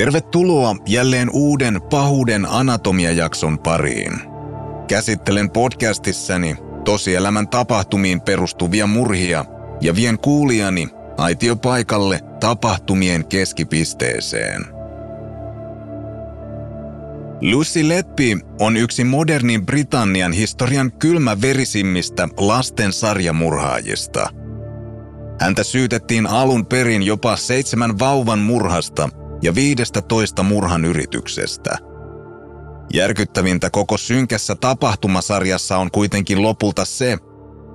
Tervetuloa jälleen uuden pahuuden anatomiajakson pariin. Käsittelen podcastissani tosielämän tapahtumiin perustuvia murhia ja vien kuulijani aitiopaikalle tapahtumien keskipisteeseen. Lucy Letby on yksi modernin Britannian historian kylmäverisimmistä lasten sarjamurhaajista. Häntä syytettiin alun perin jopa seitsemän vauvan murhasta ja 15 murhan yrityksestä. Järkyttävintä koko synkässä tapahtumasarjassa on kuitenkin lopulta se,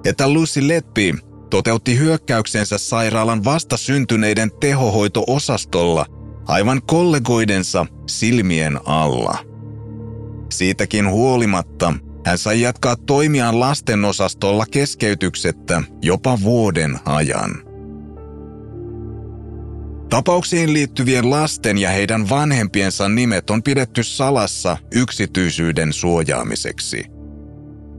että Lucy Letby toteutti hyökkäyksensä sairaalan vastasyntyneiden tehohoito-osastolla aivan kollegoidensa silmien alla. Siitäkin huolimatta hän sai jatkaa toimiaan lastenosastolla keskeytyksettä jopa vuoden ajan. Tapauksiin liittyvien lasten ja heidän vanhempiensa nimet on pidetty salassa yksityisyyden suojaamiseksi.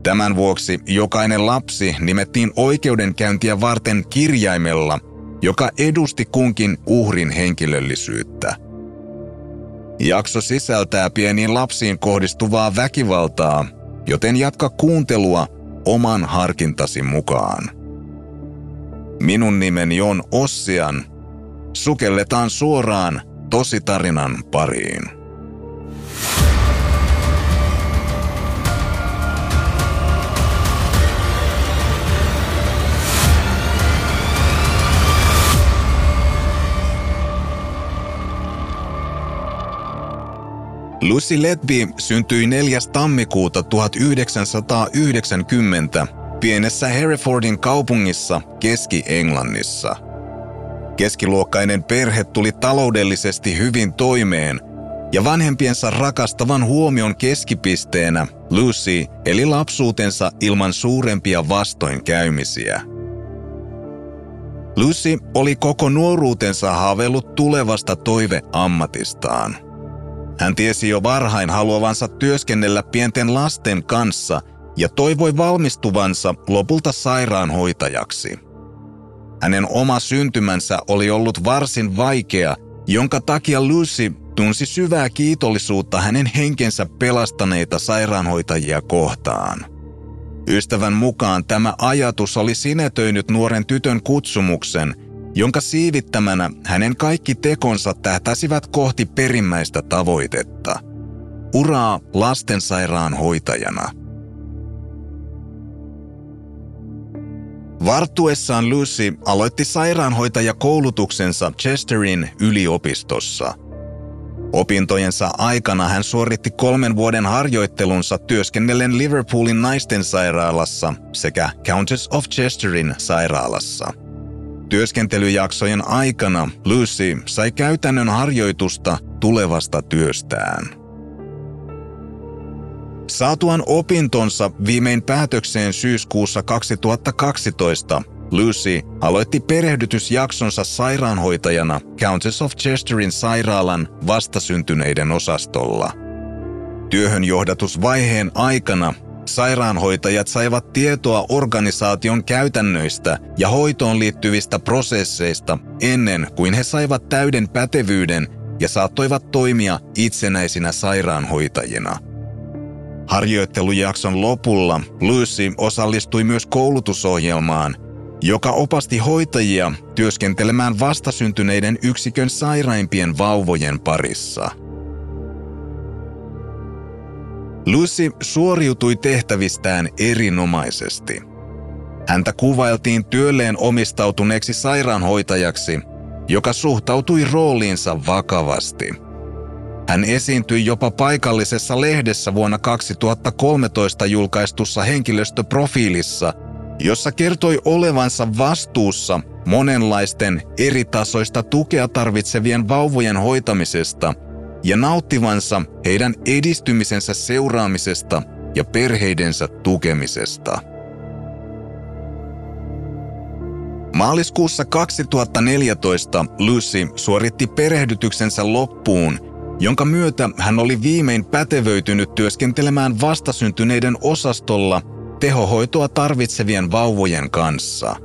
Tämän vuoksi jokainen lapsi nimettiin oikeudenkäyntiä varten kirjaimella, joka edusti kunkin uhrin henkilöllisyyttä. Jakso sisältää pieniin lapsiin kohdistuvaa väkivaltaa, joten jatka kuuntelua oman harkintasi mukaan. Minun nimeni on Ossian – sukelletaan suoraan tositarinan pariin. Lucy Letby syntyi 4. tammikuuta 1990 pienessä Herefordin kaupungissa Keski-Englannissa – Keskiluokkainen perhe tuli taloudellisesti hyvin toimeen ja vanhempiensa rakastavan huomion keskipisteenä Lucy eli lapsuutensa ilman suurempia vastoinkäymisiä. Lucy oli koko nuoruutensa haaveillut tulevasta toiveammatistaan. Hän tiesi jo varhain haluavansa työskennellä pienten lasten kanssa ja toivoi valmistuvansa lopulta sairaanhoitajaksi. Hänen oma syntymänsä oli ollut varsin vaikea, jonka takia Lucy tunsi syvää kiitollisuutta hänen henkensä pelastaneita sairaanhoitajia kohtaan. Ystävän mukaan tämä ajatus oli sinetöinyt nuoren tytön kutsumuksen, jonka siivittämänä hänen kaikki tekonsa tähtäsivät kohti perimmäistä tavoitetta. Uraa lastensairaanhoitajana – Varttuessaan Lucy aloitti sairaanhoitajakoulutuksensa Chesterin yliopistossa. Opintojensa aikana hän suoritti kolmen vuoden harjoittelunsa työskennellen Liverpoolin naisten sairaalassa sekä Countess of Chesterin sairaalassa. Työskentelyjaksojen aikana Lucy sai käytännön harjoitusta tulevasta työstään. Saatuan opintonsa viimein päätökseen syyskuussa 2012, Lucy aloitti perehdytysjaksonsa sairaanhoitajana Countess of Chesterin sairaalan vastasyntyneiden osastolla. Työhön johdatusvaiheen aikana sairaanhoitajat saivat tietoa organisaation käytännöistä ja hoitoon liittyvistä prosesseista ennen kuin he saivat täyden pätevyyden ja saattoivat toimia itsenäisinä sairaanhoitajina – Harjoittelujakson lopulla Lucy osallistui myös koulutusohjelmaan, joka opasti hoitajia työskentelemään vastasyntyneiden yksikön sairaimpien vauvojen parissa. Lucy suoriutui tehtävistään erinomaisesti. Häntä kuvailtiin työlleen omistautuneeksi sairaanhoitajaksi, joka suhtautui rooliinsa vakavasti – hän esiintyi jopa paikallisessa lehdessä vuonna 2013 julkaistussa henkilöstöprofiilissa, jossa kertoi olevansa vastuussa monenlaisten eri tasoista tukea tarvitsevien vauvojen hoitamisesta ja nauttivansa heidän edistymisensä seuraamisesta ja perheidensä tukemisesta. Maaliskuussa 2014 Lucy suoritti perehdytyksensä loppuun jonka myötä hän oli viimein pätevöitynyt työskentelemään vastasyntyneiden osastolla tehohoitoa tarvitsevien vauvojen kanssa.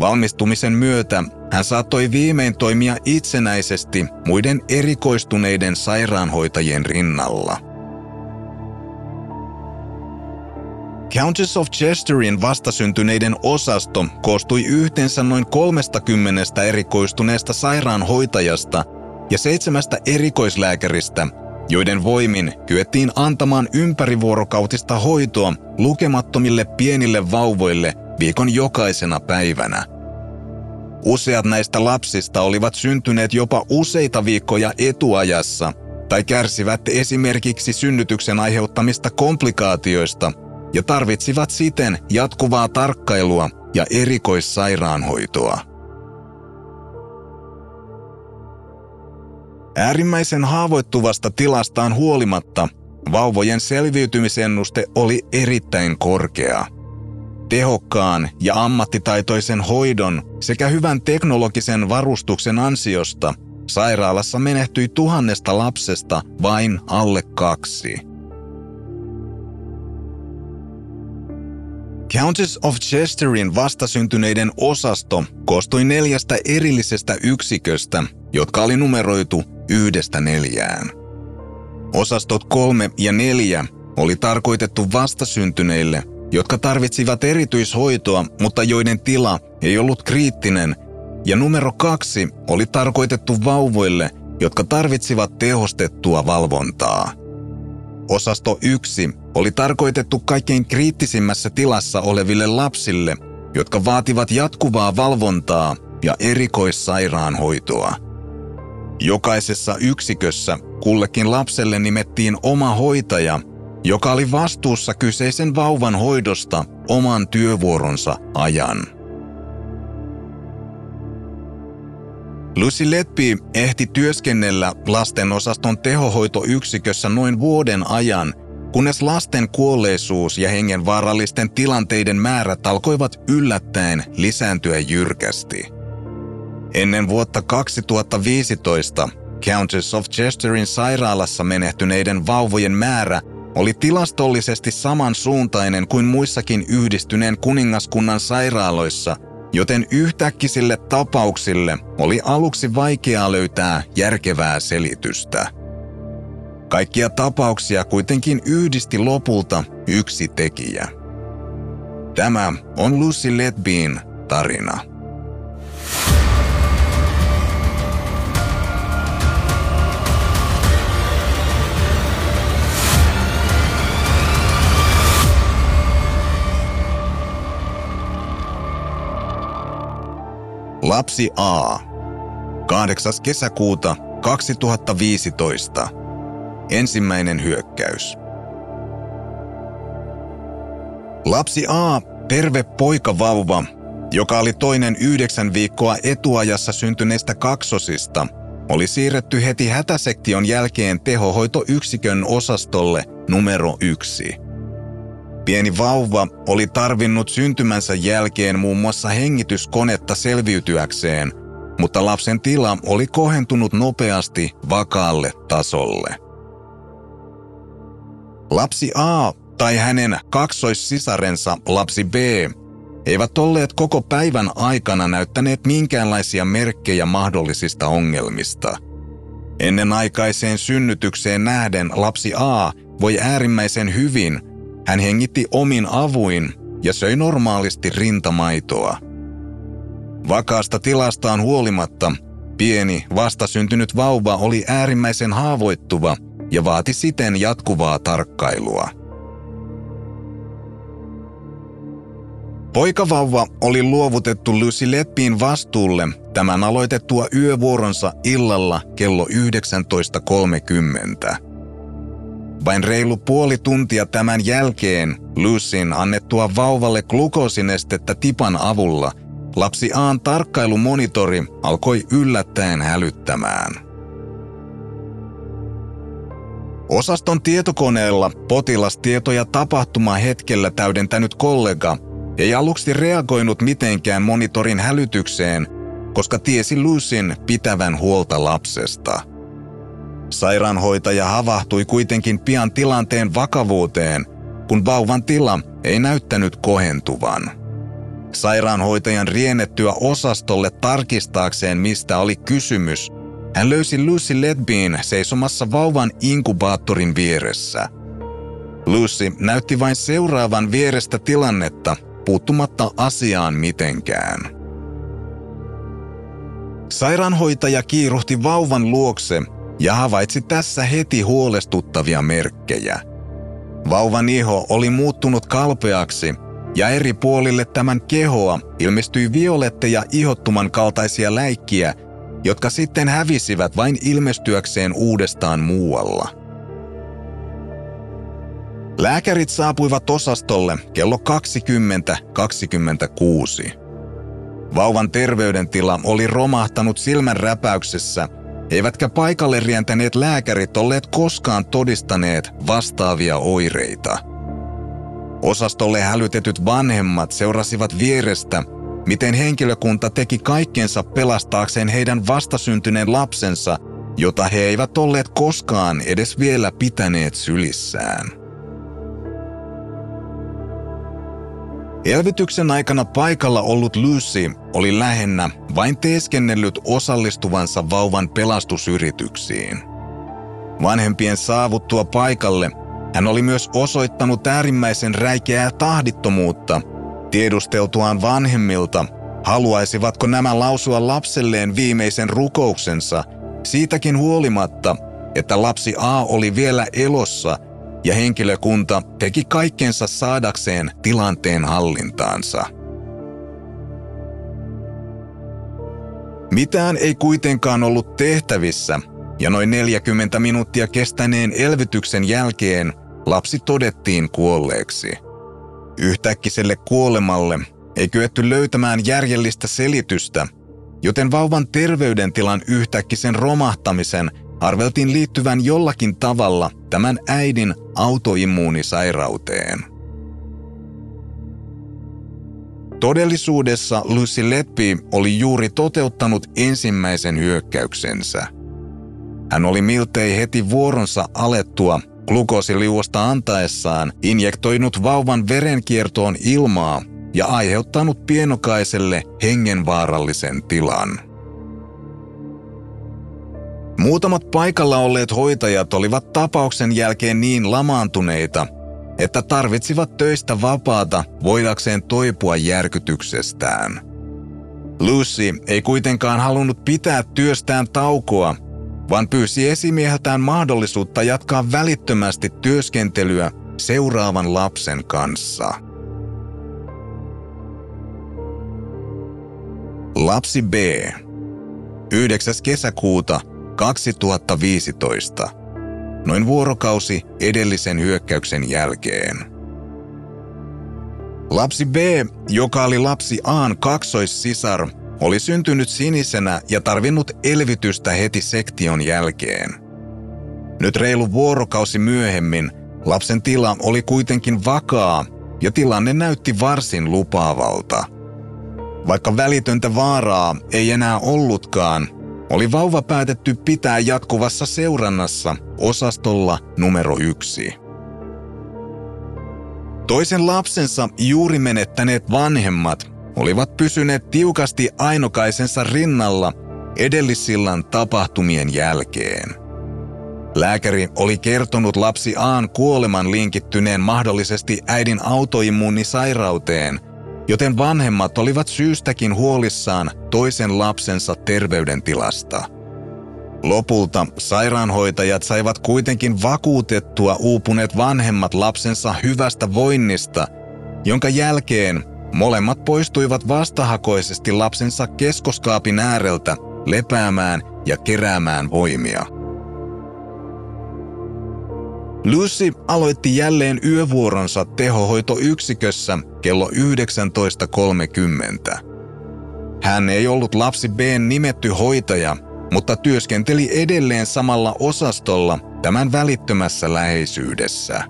Valmistumisen myötä hän saattoi viimein toimia itsenäisesti muiden erikoistuneiden sairaanhoitajien rinnalla. Countess of Chesterin vastasyntyneiden osasto koostui yhteensä noin 30 erikoistuneesta sairaanhoitajasta ja seitsemästä erikoislääkäristä, joiden voimin kyettiin antamaan ympärivuorokautista hoitoa lukemattomille pienille vauvoille viikon jokaisena päivänä. Useat näistä lapsista olivat syntyneet jopa useita viikkoja etuajassa tai kärsivät esimerkiksi synnytyksen aiheuttamista komplikaatioista ja tarvitsivat siten jatkuvaa tarkkailua ja erikoissairaanhoitoa. Äärimmäisen haavoittuvasta tilastaan huolimatta vauvojen selviytymisennuste oli erittäin korkea – tehokkaan ja ammattitaitoisen hoidon sekä hyvän teknologisen varustuksen ansiosta sairaalassa menehtyi tuhannesta lapsesta vain alle kaksi. Countess of Chesterin vastasyntyneiden osasto koostui neljästä erillisestä yksiköstä, jotka oli numeroitu yhdestä neljään. Osastot kolme ja neljä oli tarkoitettu vastasyntyneille jotka tarvitsivat erityishoitoa, mutta joiden tila ei ollut kriittinen, ja numero kaksi oli tarkoitettu vauvoille, jotka tarvitsivat tehostettua valvontaa. Osasto yksi oli tarkoitettu kaikkein kriittisimmässä tilassa oleville lapsille, jotka vaativat jatkuvaa valvontaa ja erikoissairaanhoitoa. Jokaisessa yksikössä kullekin lapselle nimettiin oma hoitaja – joka oli vastuussa kyseisen vauvan hoidosta oman työvuoronsa ajan. Lucy Letby ehti työskennellä lastenosaston tehohoitoyksikössä noin vuoden ajan, kunnes lasten kuolleisuus ja hengenvaarallisten tilanteiden määrät alkoivat yllättäen lisääntyä jyrkästi. Ennen vuotta 2015 Countess of Chesterin sairaalassa menehtyneiden vauvojen määrä oli tilastollisesti samansuuntainen kuin muissakin yhdistyneen kuningaskunnan sairaaloissa, joten yhtäkkisille tapauksille oli aluksi vaikeaa löytää järkevää selitystä. Kaikkia tapauksia kuitenkin yhdisti lopulta yksi tekijä. Tämä on Lucy Letbin tarina. Lapsi A. 8. kesäkuuta 2015. Ensimmäinen hyökkäys. Lapsi A, terve poikavauva, joka oli toinen yhdeksän viikkoa etuajassa syntyneestä kaksosista, oli siirretty heti hätäsektion jälkeen tehohoitoyksikön osastolle numero yksi. Pieni vauva oli tarvinnut syntymänsä jälkeen muun muassa hengityskonetta selviytyäkseen, mutta lapsen tila oli kohentunut nopeasti vakaalle tasolle. Lapsi A tai hänen kaksoissisarensa lapsi B eivät olleet koko päivän aikana näyttäneet minkäänlaisia merkkejä mahdollisista ongelmista. Ennen aikaiseen synnytykseen nähden lapsi A voi äärimmäisen hyvin – hän hengitti omin avuin ja söi normaalisti rintamaitoa. Vakaasta tilastaan huolimatta, pieni vastasyntynyt vauva oli äärimmäisen haavoittuva ja vaati siten jatkuvaa tarkkailua. Poikavauva oli luovutettu Lucy Leppiin vastuulle tämän aloitettua yövuoronsa illalla kello 19.30. Vain reilu puoli tuntia tämän jälkeen Lucyn annettua vauvalle glukosinestettä tipan avulla lapsi Aan tarkkailumonitori alkoi yllättäen hälyttämään. Osaston tietokoneella potilastietoja tapahtuma hetkellä täydentänyt kollega ei aluksi reagoinut mitenkään monitorin hälytykseen, koska tiesi Lucyn pitävän huolta lapsesta – Sairaanhoitaja havahtui kuitenkin pian tilanteen vakavuuteen, kun vauvan tila ei näyttänyt kohentuvan. Sairaanhoitajan riennettyä osastolle tarkistaakseen, mistä oli kysymys, hän löysi Lucy Ledbeen seisomassa vauvan inkubaattorin vieressä. Lucy näytti vain seuraavan vierestä tilannetta, puuttumatta asiaan mitenkään. Sairaanhoitaja kiiruhti vauvan luokse ja havaitsi tässä heti huolestuttavia merkkejä. Vauvan iho oli muuttunut kalpeaksi ja eri puolille tämän kehoa ilmestyi violetteja ihottuman kaltaisia läikkiä, jotka sitten hävisivät vain ilmestyäkseen uudestaan muualla. Lääkärit saapuivat osastolle kello 20.26. Vauvan terveydentila oli romahtanut silmän räpäyksessä, eivätkä paikalle rientäneet lääkärit olleet koskaan todistaneet vastaavia oireita. Osastolle hälytetyt vanhemmat seurasivat vierestä, miten henkilökunta teki kaikkensa pelastaakseen heidän vastasyntyneen lapsensa, jota he eivät olleet koskaan edes vielä pitäneet sylissään. Elvytyksen aikana paikalla ollut Lucy oli lähinnä vain teeskennellyt osallistuvansa vauvan pelastusyrityksiin. Vanhempien saavuttua paikalle hän oli myös osoittanut äärimmäisen räikeää tahdittomuutta tiedusteltuaan vanhemmilta, haluaisivatko nämä lausua lapselleen viimeisen rukouksensa siitäkin huolimatta, että lapsi A oli vielä elossa – ja henkilökunta teki kaikkensa saadakseen tilanteen hallintaansa. Mitään ei kuitenkaan ollut tehtävissä, ja noin 40 minuuttia kestäneen elvytyksen jälkeen lapsi todettiin kuolleeksi. Yhtäkkiselle kuolemalle ei kyetty löytämään järjellistä selitystä, joten vauvan terveydentilan yhtäkkisen romahtamisen arveltiin liittyvän jollakin tavalla tämän äidin autoimmuunisairauteen. Todellisuudessa Lucy Leppi oli juuri toteuttanut ensimmäisen hyökkäyksensä. Hän oli miltei heti vuoronsa alettua glukoosiliuosta antaessaan injektoinut vauvan verenkiertoon ilmaa ja aiheuttanut pienokaiselle hengenvaarallisen tilan. Muutamat paikalla olleet hoitajat olivat tapauksen jälkeen niin lamaantuneita, että tarvitsivat töistä vapaata voidakseen toipua järkytyksestään. Lucy ei kuitenkaan halunnut pitää työstään taukoa, vaan pyysi esimieheltään mahdollisuutta jatkaa välittömästi työskentelyä seuraavan lapsen kanssa. Lapsi B. 9. kesäkuuta 2015, noin vuorokausi edellisen hyökkäyksen jälkeen. Lapsi B, joka oli lapsi Aan kaksoissisar, oli syntynyt sinisenä ja tarvinnut elvytystä heti sektion jälkeen. Nyt reilu vuorokausi myöhemmin lapsen tila oli kuitenkin vakaa ja tilanne näytti varsin lupaavalta. Vaikka välitöntä vaaraa ei enää ollutkaan, oli vauva päätetty pitää jatkuvassa seurannassa osastolla numero yksi. Toisen lapsensa juuri menettäneet vanhemmat olivat pysyneet tiukasti ainokaisensa rinnalla edellisillan tapahtumien jälkeen. Lääkäri oli kertonut lapsi Aan kuoleman linkittyneen mahdollisesti äidin autoimmuunisairauteen – joten vanhemmat olivat syystäkin huolissaan toisen lapsensa terveydentilasta. Lopulta sairaanhoitajat saivat kuitenkin vakuutettua uupuneet vanhemmat lapsensa hyvästä voinnista, jonka jälkeen molemmat poistuivat vastahakoisesti lapsensa keskoskaapin ääreltä lepäämään ja keräämään voimia. Lucy aloitti jälleen yövuoronsa tehohoitoyksikössä kello 19.30. Hän ei ollut lapsi B nimetty hoitaja, mutta työskenteli edelleen samalla osastolla tämän välittömässä läheisyydessä.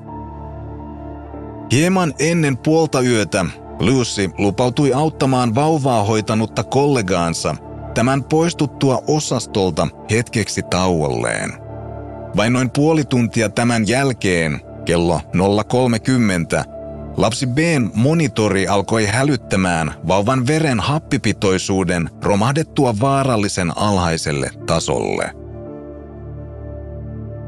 Hieman ennen puolta yötä Lucy lupautui auttamaan vauvaa hoitanutta kollegaansa tämän poistuttua osastolta hetkeksi tauolleen. Vain noin puoli tuntia tämän jälkeen, kello 0.30, lapsi Bn monitori alkoi hälyttämään vauvan veren happipitoisuuden romahdettua vaarallisen alhaiselle tasolle.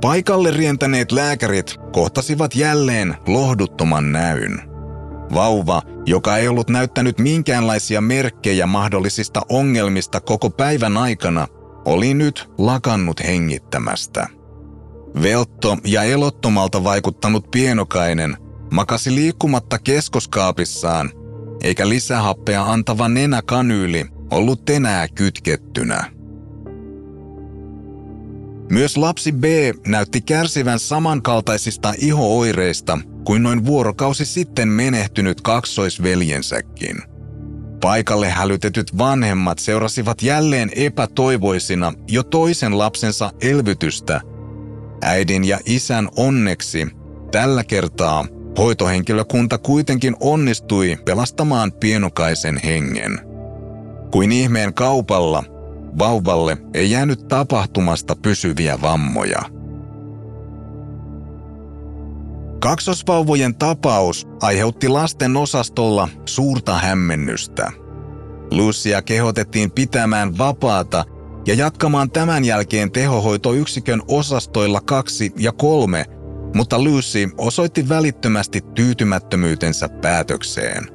Paikalle rientäneet lääkärit kohtasivat jälleen lohduttoman näyn. Vauva, joka ei ollut näyttänyt minkäänlaisia merkkejä mahdollisista ongelmista koko päivän aikana, oli nyt lakannut hengittämästä. Veltto ja elottomalta vaikuttanut pienokainen makasi liikkumatta keskoskaapissaan, eikä lisähappea antava nenäkanyyli ollut enää kytkettynä. Myös lapsi B näytti kärsivän samankaltaisista ihooireista kuin noin vuorokausi sitten menehtynyt kaksoisveljensäkin. Paikalle hälytetyt vanhemmat seurasivat jälleen epätoivoisina jo toisen lapsensa elvytystä. Äidin ja isän onneksi tällä kertaa hoitohenkilökunta kuitenkin onnistui pelastamaan pienokaisen hengen. Kuin ihmeen kaupalla vauvalle ei jäänyt tapahtumasta pysyviä vammoja. Kaksosvauvojen tapaus aiheutti lasten osastolla suurta hämmennystä. Lucia kehotettiin pitämään vapaata ja jatkamaan tämän jälkeen tehohoitoyksikön osastoilla kaksi ja kolme, mutta Lucy osoitti välittömästi tyytymättömyytensä päätökseen.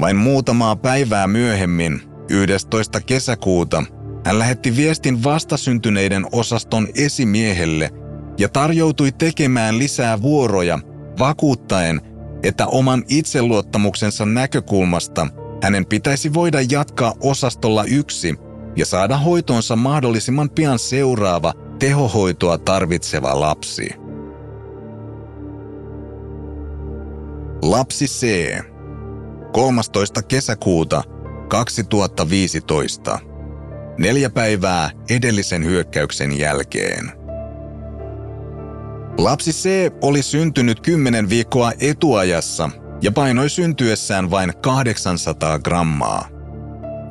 Vain muutamaa päivää myöhemmin, 11. kesäkuuta, hän lähetti viestin vastasyntyneiden osaston esimiehelle ja tarjoutui tekemään lisää vuoroja, vakuuttaen, että oman itseluottamuksensa näkökulmasta hänen pitäisi voida jatkaa osastolla yksi ja saada hoitoonsa mahdollisimman pian seuraava tehohoitoa tarvitseva lapsi. Lapsi C. 13. kesäkuuta 2015 neljä päivää edellisen hyökkäyksen jälkeen. Lapsi C oli syntynyt 10 viikkoa etuajassa ja painoi syntyessään vain 800 grammaa.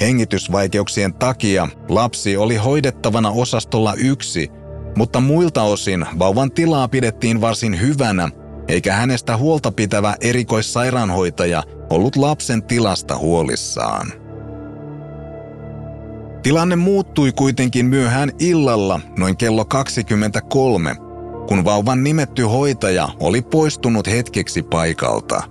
Hengitysvaikeuksien takia lapsi oli hoidettavana osastolla yksi, mutta muilta osin vauvan tilaa pidettiin varsin hyvänä, eikä hänestä huolta pitävä erikoissairaanhoitaja ollut lapsen tilasta huolissaan. Tilanne muuttui kuitenkin myöhään illalla noin kello 23, kun vauvan nimetty hoitaja oli poistunut hetkeksi paikalta.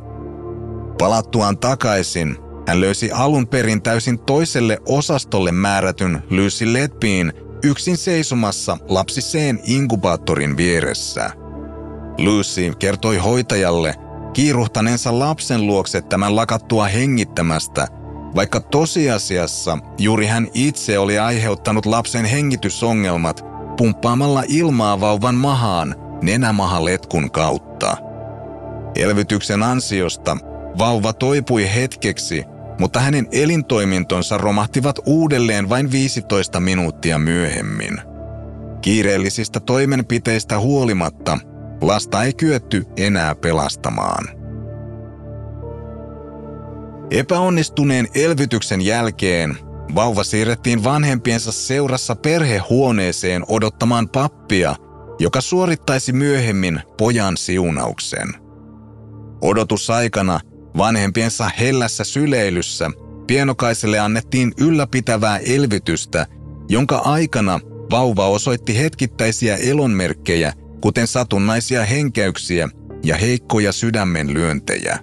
Palattuaan takaisin, hän löysi alun perin täysin toiselle osastolle määrätyn Lucy Letpiin yksin seisomassa lapsi C:n inkubaattorin vieressä. Lucy kertoi hoitajalle kiiruhtaneensa lapsen luokse tämän lakattua hengittämästä – vaikka tosiasiassa juuri hän itse oli aiheuttanut lapsen hengitysongelmat pumppaamalla ilmaa vauvan mahaan nenämahaletkun kautta. Elvytyksen ansiosta vauva toipui hetkeksi, mutta hänen elintoimintonsa romahtivat uudelleen vain 15 minuuttia myöhemmin. Kiireellisistä toimenpiteistä huolimatta lasta ei kyetty enää pelastamaan. Epäonnistuneen elvytyksen jälkeen vauva siirrettiin vanhempiensa seurassa perhehuoneeseen odottamaan pappia, joka suorittaisi myöhemmin pojan siunauksen. Odotusaikana vanhempiensa hellässä syleilyssä pienokaiselle annettiin ylläpitävää elvytystä, jonka aikana vauva osoitti hetkittäisiä elonmerkkejä, kuten satunnaisia henkäyksiä ja heikkoja sydämenlyöntejä.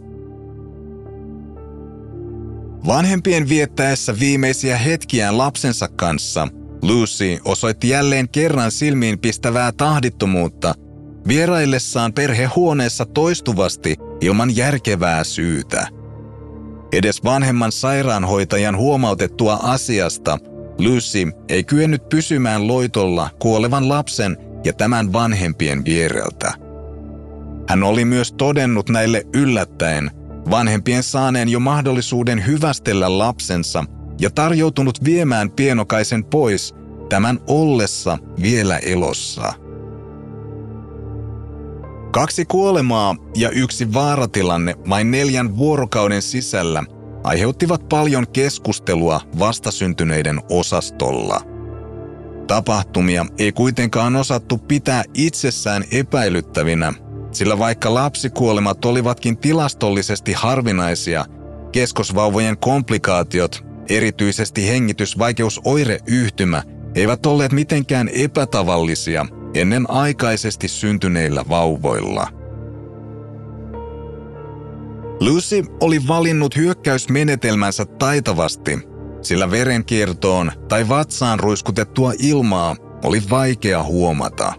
Vanhempien viettäessä viimeisiä hetkiään lapsensa kanssa, Lucy osoitti jälleen kerran silmiin pistävää tahdittomuutta vieraillessaan perhehuoneessa toistuvasti ilman järkevää syytä. Edes vanhemman sairaanhoitajan huomautettua asiasta Lucy ei kyennyt pysymään loitolla kuolevan lapsen ja tämän vanhempien viereltä. Hän oli myös todennut näille yllättäen – vanhempien saaneen jo mahdollisuuden hyvästellä lapsensa ja tarjoutunut viemään pienokaisen pois tämän ollessa vielä elossa. Kaksi kuolemaa ja yksi vaaratilanne vain neljän vuorokauden sisällä aiheuttivat paljon keskustelua vastasyntyneiden osastolla. Tapahtumia ei kuitenkaan osattu pitää itsessään epäilyttävinä, sillä vaikka lapsikuolemat olivatkin tilastollisesti harvinaisia, keskosvauvojen komplikaatiot, erityisesti hengitysvaikeusoireyhtymä, eivät olleet mitenkään epätavallisia ennen aikaisesti syntyneillä vauvoilla. Lucy oli valinnut hyökkäysmenetelmänsä taitavasti, sillä verenkiertoon tai vatsaan ruiskutettua ilmaa oli vaikea huomata.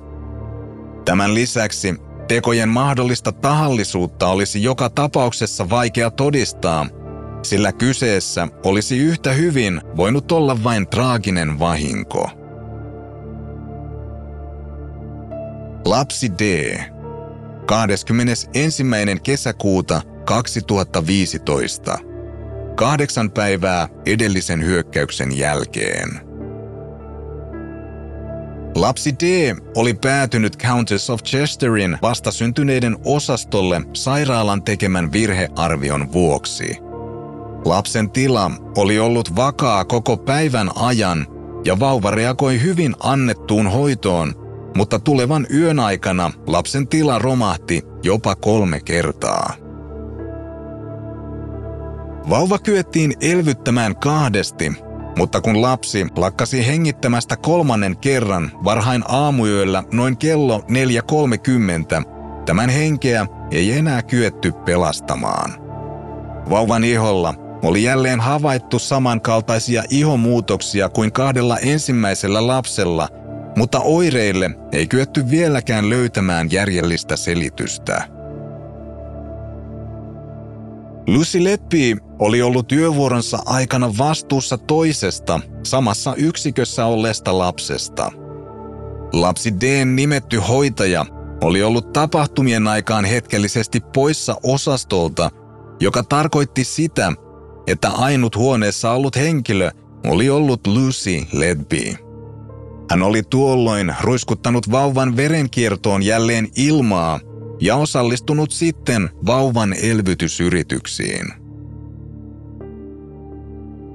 Tämän lisäksi tekojen mahdollista tahallisuutta olisi joka tapauksessa vaikea todistaa, sillä kyseessä olisi yhtä hyvin voinut olla vain traaginen vahinko. Lapsi D. 21. kesäkuuta 2015. Kahdeksan päivää edellisen hyökkäyksen jälkeen. Lapsi D oli päätynyt Countess of Chesterin vastasyntyneiden osastolle sairaalan tekemän virhearvion vuoksi. Lapsen tila oli ollut vakaa koko päivän ajan ja vauva reagoi hyvin annettuun hoitoon, mutta tulevan yön aikana lapsen tila romahti jopa kolme kertaa. Vauva kyettiin elvyttämään kahdesti, mutta kun lapsi lakkasi hengittämästä kolmannen kerran varhain aamuyöllä noin kello 4.30, tämän henkeä ei enää kyetty pelastamaan. Vauvan iholla oli jälleen havaittu samankaltaisia ihomuutoksia kuin kahdella ensimmäisellä lapsella, mutta oireille ei kyetty vieläkään löytämään järjellistä selitystä. Lucy Leppi oli ollut työvuoronsa aikana vastuussa toisesta samassa yksikössä olleesta lapsesta. Lapsi D nimetty hoitaja oli ollut tapahtumien aikaan hetkellisesti poissa osastolta, joka tarkoitti sitä, että ainut huoneessa ollut henkilö oli ollut Lucy Ledby. Hän oli tuolloin ruiskuttanut vauvan verenkiertoon jälleen ilmaa ja osallistunut sitten vauvan elvytysyrityksiin.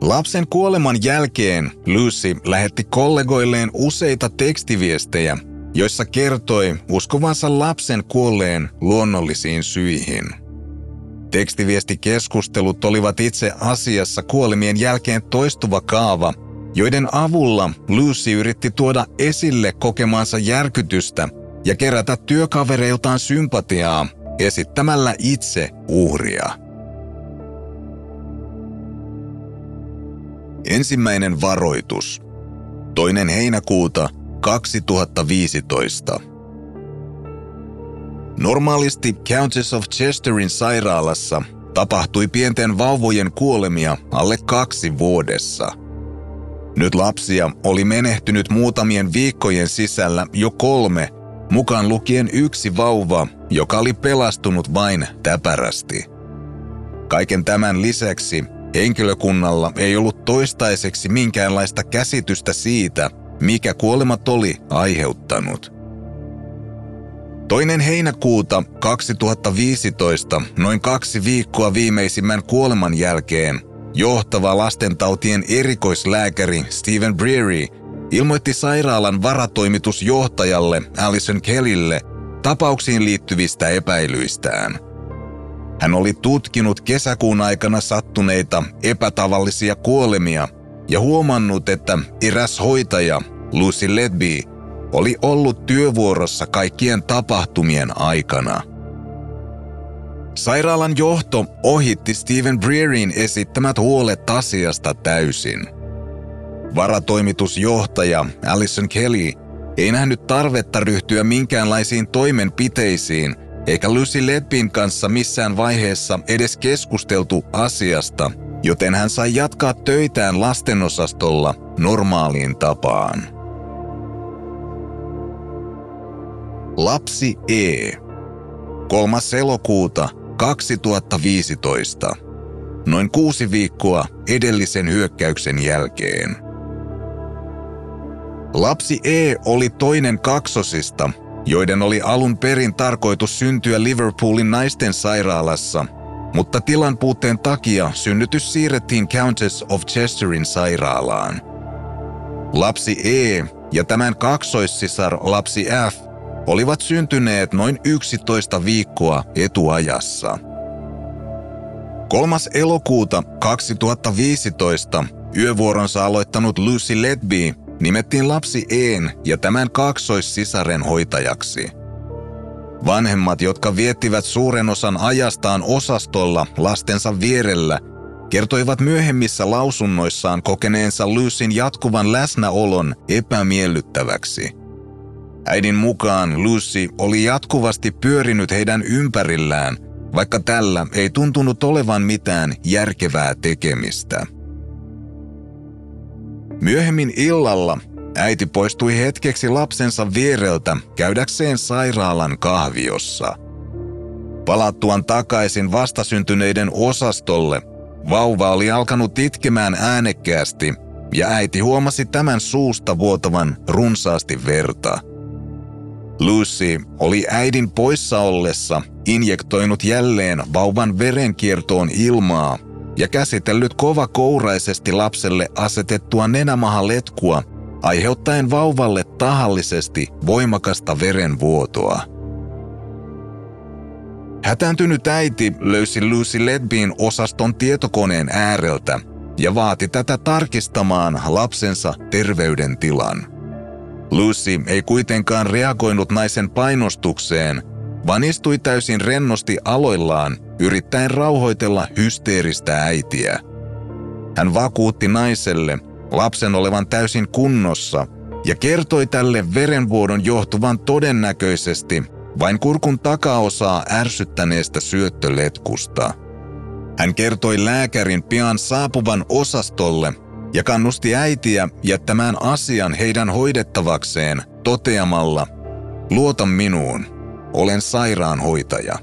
Lapsen kuoleman jälkeen Lucy lähetti kollegoilleen useita tekstiviestejä, joissa kertoi uskovansa lapsen kuolleen luonnollisiin syihin. Tekstiviestikeskustelut olivat itse asiassa kuolemien jälkeen toistuva kaava, joiden avulla Lucy yritti tuoda esille kokemansa järkytystä ja kerätä työkavereiltaan sympatiaa esittämällä itse uhria. Ensimmäinen varoitus. Toinen heinäkuuta 2015. Normaalisti Countess of Chesterin sairaalassa tapahtui pienten vauvojen kuolemia alle kaksi vuodessa. Nyt lapsia oli menehtynyt muutamien viikkojen sisällä jo kolme mukaan lukien yksi vauva, joka oli pelastunut vain täpärästi. Kaiken tämän lisäksi henkilökunnalla ei ollut toistaiseksi minkäänlaista käsitystä siitä, mikä kuolemat oli aiheuttanut. Toinen heinäkuuta 2015, noin kaksi viikkoa viimeisimmän kuoleman jälkeen, johtava lastentautien erikoislääkäri Stephen Breary ilmoitti sairaalan varatoimitusjohtajalle Alison Kellylle tapauksiin liittyvistä epäilyistään. Hän oli tutkinut kesäkuun aikana sattuneita epätavallisia kuolemia ja huomannut, että eräs hoitaja, Lucy Ledby, oli ollut työvuorossa kaikkien tapahtumien aikana. Sairaalan johto ohitti Stephen Breerin esittämät huolet asiasta täysin – Varatoimitusjohtaja Alison Kelly ei nähnyt tarvetta ryhtyä minkäänlaisiin toimenpiteisiin, eikä Lucy Ledbin kanssa missään vaiheessa edes keskusteltu asiasta, joten hän sai jatkaa töitään lastenosastolla normaaliin tapaan. Lapsi E. 3. elokuuta 2015. Noin kuusi viikkoa edellisen hyökkäyksen jälkeen – Lapsi E oli toinen kaksosista, joiden oli alun perin tarkoitus syntyä Liverpoolin naisten sairaalassa, mutta tilan puutteen takia synnytys siirrettiin Countess of Chesterin sairaalaan. Lapsi E ja tämän kaksoissisar lapsi F olivat syntyneet noin 11 viikkoa etuajassa. 3. elokuuta 2015 yövuoronsa aloittanut Lucy Ledby nimettiin lapsi Een ja tämän kaksoissisaren hoitajaksi. Vanhemmat, jotka viettivät suuren osan ajastaan osastolla lastensa vierellä, kertoivat myöhemmissä lausunnoissaan kokeneensa Lucyn jatkuvan läsnäolon epämiellyttäväksi. Äidin mukaan Lucy oli jatkuvasti pyörinyt heidän ympärillään, vaikka tällä ei tuntunut olevan mitään järkevää tekemistä. Myöhemmin illalla äiti poistui hetkeksi lapsensa viereltä käydäkseen sairaalan kahviossa. Palattuaan takaisin vastasyntyneiden osastolle, vauva oli alkanut itkemään äänekkäästi ja äiti huomasi tämän suusta vuotavan runsaasti verta. Lucy oli äidin poissa ollessa injektoinut jälleen vauvan verenkiertoon ilmaa ja käsitellyt kovakouraisesti lapselle asetettua nenämahaletkua, aiheuttaen vauvalle tahallisesti voimakasta verenvuotoa. Hätääntynyt äiti löysi Lucy Ledbin osaston tietokoneen ääreltä ja vaati tätä tarkistamaan lapsensa terveydentilan. Lucy ei kuitenkaan reagoinut naisen painostukseen, vaan istui täysin rennosti aloillaan yrittäen rauhoitella hysteeristä äitiä. Hän vakuutti naiselle lapsen olevan täysin kunnossa ja kertoi tälle verenvuodon johtuvan todennäköisesti vain kurkun takaosaa ärsyttäneestä syöttöletkusta. Hän kertoi lääkärin pian saapuvan osastolle ja kannusti äitiä jättämään asian heidän hoidettavakseen toteamalla, luota minuun, olen sairaanhoitaja.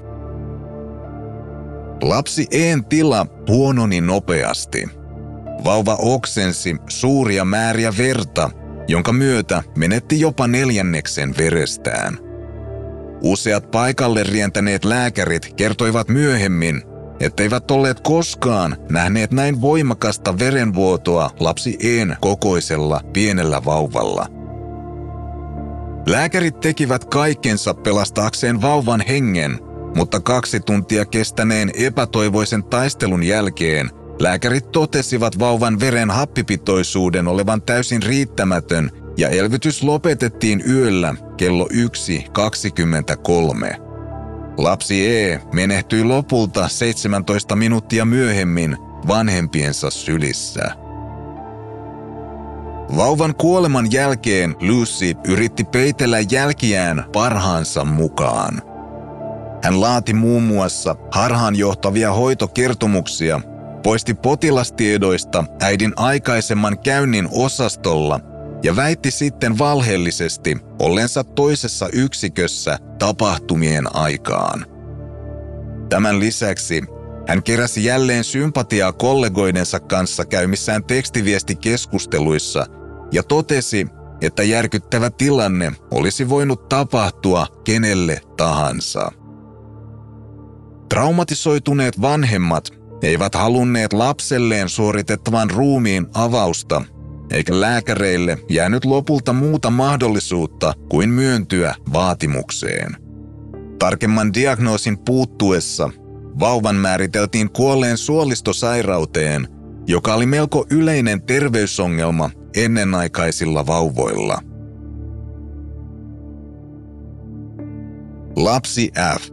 Lapsi Een tila huononi nopeasti. Vauva oksensi suuria määriä verta, jonka myötä menetti jopa neljänneksen verestään. Useat paikalle rientäneet lääkärit kertoivat myöhemmin, etteivät olleet koskaan nähneet näin voimakasta verenvuotoa lapsi Een kokoisella pienellä vauvalla. Lääkärit tekivät kaikkensa pelastaakseen vauvan hengen, mutta kaksi tuntia kestäneen epätoivoisen taistelun jälkeen lääkärit totesivat vauvan veren happipitoisuuden olevan täysin riittämätön ja elvytys lopetettiin yöllä kello 1.23. Lapsi E menehtyi lopulta 17 minuuttia myöhemmin vanhempiensa sylissä. Vauvan kuoleman jälkeen Lucy yritti peitellä jälkiään parhaansa mukaan. Hän laati muun muassa harhaanjohtavia hoitokertomuksia, poisti potilastiedoista äidin aikaisemman käynnin osastolla ja väitti sitten valheellisesti ollensa toisessa yksikössä tapahtumien aikaan. Tämän lisäksi hän keräsi jälleen sympatiaa kollegoidensa kanssa käymissään tekstiviestikeskusteluissa ja totesi, että järkyttävä tilanne olisi voinut tapahtua kenelle tahansa. Traumatisoituneet vanhemmat eivät halunneet lapselleen suoritettavan ruumiin avausta eikä lääkäreille jäänyt lopulta muuta mahdollisuutta kuin myöntyä vaatimukseen. Tarkemman diagnoosin puuttuessa vauvan määriteltiin kuolleen suolistosairauteen, joka oli melko yleinen terveysongelma ennenaikaisilla vauvoilla. Lapsi F.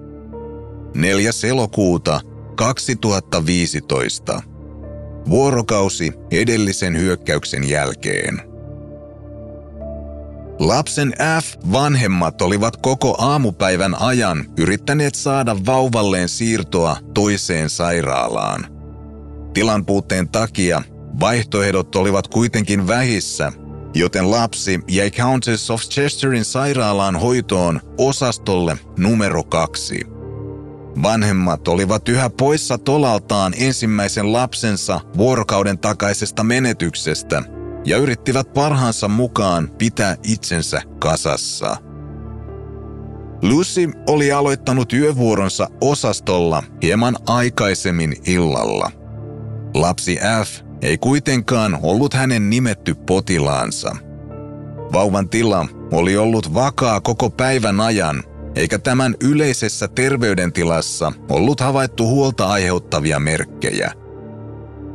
4. elokuuta 2015. Vuorokausi edellisen hyökkäyksen jälkeen. Lapsen F-vanhemmat olivat koko aamupäivän ajan yrittäneet saada vauvalleen siirtoa toiseen sairaalaan. Tilan puutteen takia vaihtoehdot olivat kuitenkin vähissä, joten lapsi jäi Countess of Chesterin sairaalaan hoitoon osastolle numero kaksi – Vanhemmat olivat yhä poissa tolaltaan ensimmäisen lapsensa vuorokauden takaisesta menetyksestä ja yrittivät parhaansa mukaan pitää itsensä kasassa. Lucy oli aloittanut yövuoronsa osastolla hieman aikaisemmin illalla. Lapsi F ei kuitenkaan ollut hänen nimetty potilaansa. Vauvan tila oli ollut vakaa koko päivän ajan, eikä tämän yleisessä terveydentilassa ollut havaittu huolta aiheuttavia merkkejä.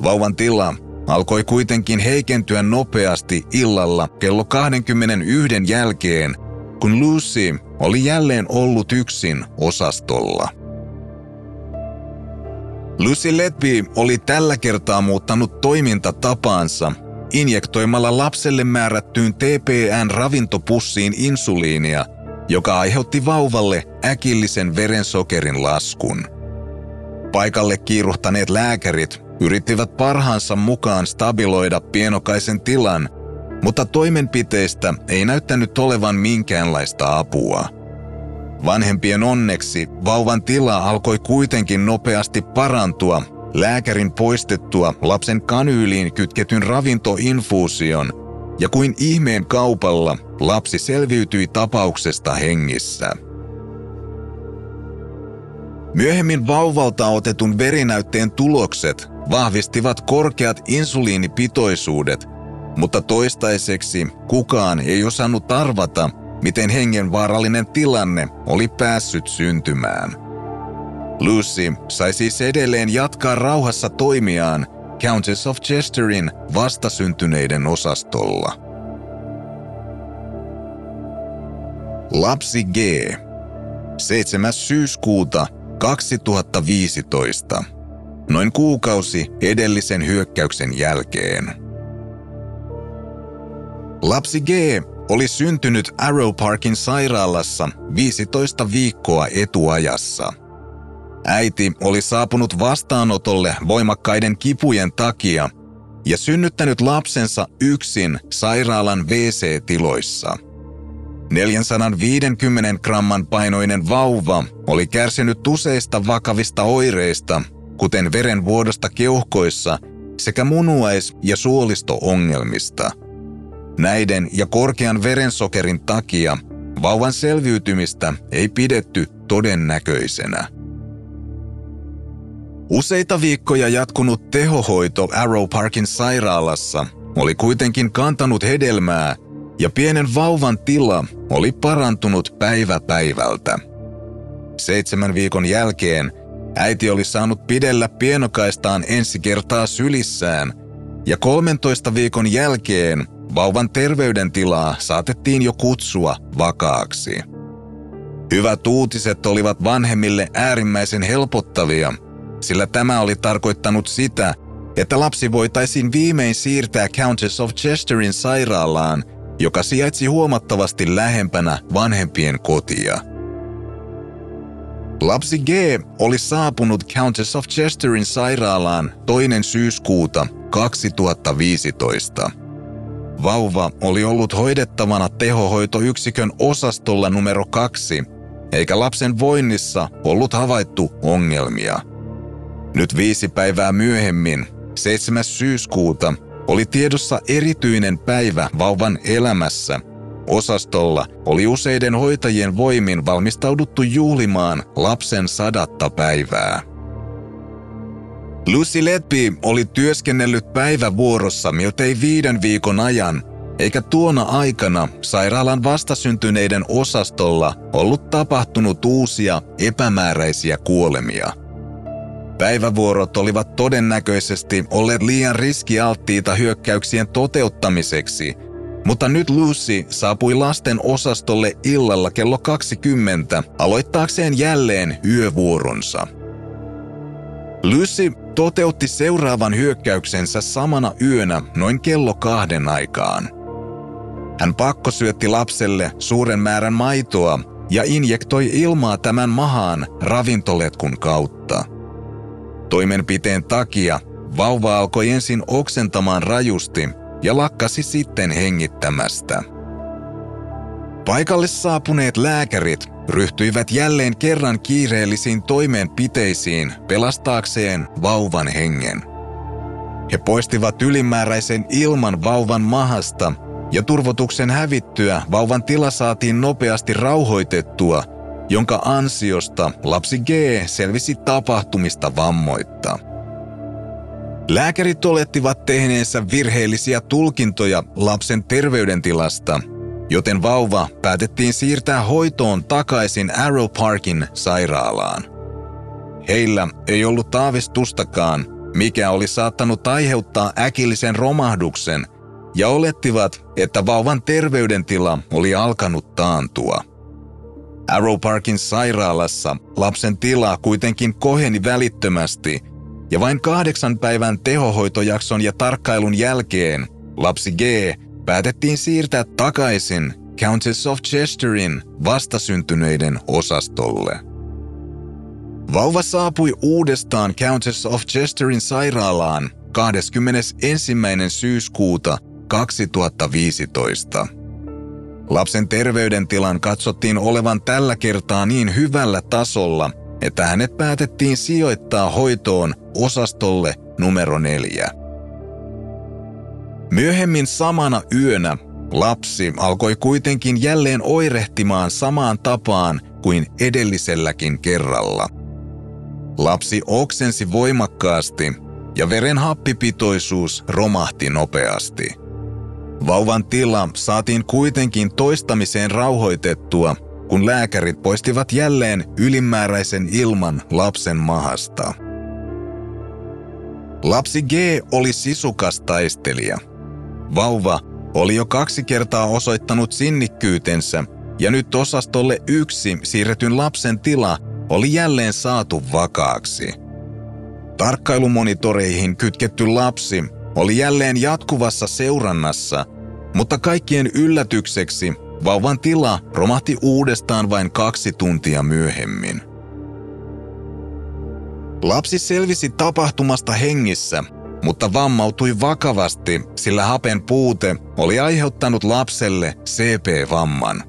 Vauvan tila alkoi kuitenkin heikentyä nopeasti illalla kello 21 jälkeen, kun Lucy oli jälleen ollut yksin osastolla. Lucy Letby oli tällä kertaa muuttanut toimintatapaansa injektoimalla lapselle määrättyyn TPN-ravintopussiin insuliinia, joka aiheutti vauvalle äkillisen verensokerin laskun. Paikalle kiiruhtaneet lääkärit yrittivät parhaansa mukaan stabiloida pienokaisen tilan, mutta toimenpiteistä ei näyttänyt olevan minkäänlaista apua. Vanhempien onneksi vauvan tila alkoi kuitenkin nopeasti parantua lääkärin poistettua lapsen kanyyliin kytketyn ravintoinfuusion ja kuin ihmeen kaupalla lapsi selviytyi tapauksesta hengissä. Myöhemmin vauvalta otetun verinäytteen tulokset vahvistivat korkeat insuliinipitoisuudet, mutta toistaiseksi kukaan ei osannut arvata, miten hengenvaarallinen tilanne oli päässyt syntymään. Lucy sai siis edelleen jatkaa rauhassa toimiaan Countess of Chesterin vastasyntyneiden osastolla. Lapsi G. 7. syyskuuta 2015 noin kuukausi edellisen hyökkäyksen jälkeen. Lapsi G oli syntynyt Arrow Parkin sairaalassa 15 viikkoa etuajassa. Äiti oli saapunut vastaanotolle voimakkaiden kipujen takia ja synnyttänyt lapsensa yksin sairaalan WC-tiloissa. 450 gramman painoinen vauva oli kärsinyt useista vakavista oireista kuten verenvuodosta keuhkoissa sekä munuais- ja suolisto-ongelmista. Näiden ja korkean verensokerin takia vauvan selviytymistä ei pidetty todennäköisenä. Useita viikkoja jatkunut tehohoito Arrow Parkin sairaalassa oli kuitenkin kantanut hedelmää ja pienen vauvan tila oli parantunut päivä päivältä. Seitsemän viikon jälkeen Äiti oli saanut pidellä pienokaistaan ensi kertaa sylissään, ja 13 viikon jälkeen vauvan terveydentilaa saatettiin jo kutsua vakaaksi. Hyvät uutiset olivat vanhemmille äärimmäisen helpottavia, sillä tämä oli tarkoittanut sitä, että lapsi voitaisiin viimein siirtää Countess of Chesterin sairaalaan, joka sijaitsi huomattavasti lähempänä vanhempien kotia. Lapsi G oli saapunut Countess of Chesterin sairaalaan toinen syyskuuta 2015. Vauva oli ollut hoidettavana tehohoitoyksikön osastolla numero kaksi, eikä lapsen voinnissa ollut havaittu ongelmia. Nyt viisi päivää myöhemmin, 7. syyskuuta, oli tiedossa erityinen päivä vauvan elämässä – Osastolla oli useiden hoitajien voimin valmistauduttu juhlimaan lapsen sadatta päivää. Lucy Letby oli työskennellyt päivävuorossa miltei viiden viikon ajan, eikä tuona aikana sairaalan vastasyntyneiden osastolla ollut tapahtunut uusia epämääräisiä kuolemia. Päivävuorot olivat todennäköisesti olleet liian riskialttiita hyökkäyksien toteuttamiseksi – mutta nyt Lucy saapui lasten osastolle illalla kello 20 aloittaakseen jälleen yövuoronsa. Lucy toteutti seuraavan hyökkäyksensä samana yönä noin kello kahden aikaan. Hän pakkosyötti lapselle suuren määrän maitoa ja injektoi ilmaa tämän mahaan ravintoletkun kautta. Toimenpiteen takia vauva alkoi ensin oksentamaan rajusti ja lakkasi sitten hengittämästä. Paikalle saapuneet lääkärit ryhtyivät jälleen kerran kiireellisiin toimenpiteisiin pelastaakseen vauvan hengen. He poistivat ylimääräisen ilman vauvan mahasta ja turvotuksen hävittyä vauvan tila saatiin nopeasti rauhoitettua, jonka ansiosta lapsi G selvisi tapahtumista vammoitta. Lääkärit olettivat tehneensä virheellisiä tulkintoja lapsen terveydentilasta joten vauva päätettiin siirtää hoitoon takaisin Arrow Parkin sairaalaan. Heillä ei ollut aavistustakaan, mikä oli saattanut aiheuttaa äkillisen romahduksen, ja olettivat, että vauvan terveydentila oli alkanut taantua. Arrow Parkin sairaalassa lapsen tila kuitenkin koheni välittömästi, ja vain kahdeksan päivän tehohoitojakson ja tarkkailun jälkeen lapsi G päätettiin siirtää takaisin Countess of Chesterin vastasyntyneiden osastolle. Vauva saapui uudestaan Countess of Chesterin sairaalaan 21. syyskuuta 2015. Lapsen terveydentilan katsottiin olevan tällä kertaa niin hyvällä tasolla, että hänet päätettiin sijoittaa hoitoon osastolle numero neljä. Myöhemmin samana yönä lapsi alkoi kuitenkin jälleen oirehtimaan samaan tapaan kuin edelliselläkin kerralla. Lapsi oksensi voimakkaasti ja veren happipitoisuus romahti nopeasti. Vauvan tila saatiin kuitenkin toistamiseen rauhoitettua, kun lääkärit poistivat jälleen ylimääräisen ilman lapsen mahasta. Lapsi G oli sisukas taistelija. Vauva oli jo kaksi kertaa osoittanut sinnikkyytensä ja nyt osastolle yksi siirretyn lapsen tila oli jälleen saatu vakaaksi. Tarkkailumonitoreihin kytketty lapsi oli jälleen jatkuvassa seurannassa, mutta kaikkien yllätykseksi vauvan tila romahti uudestaan vain kaksi tuntia myöhemmin. Lapsi selvisi tapahtumasta hengissä, mutta vammautui vakavasti, sillä hapen puute oli aiheuttanut lapselle CP-vamman.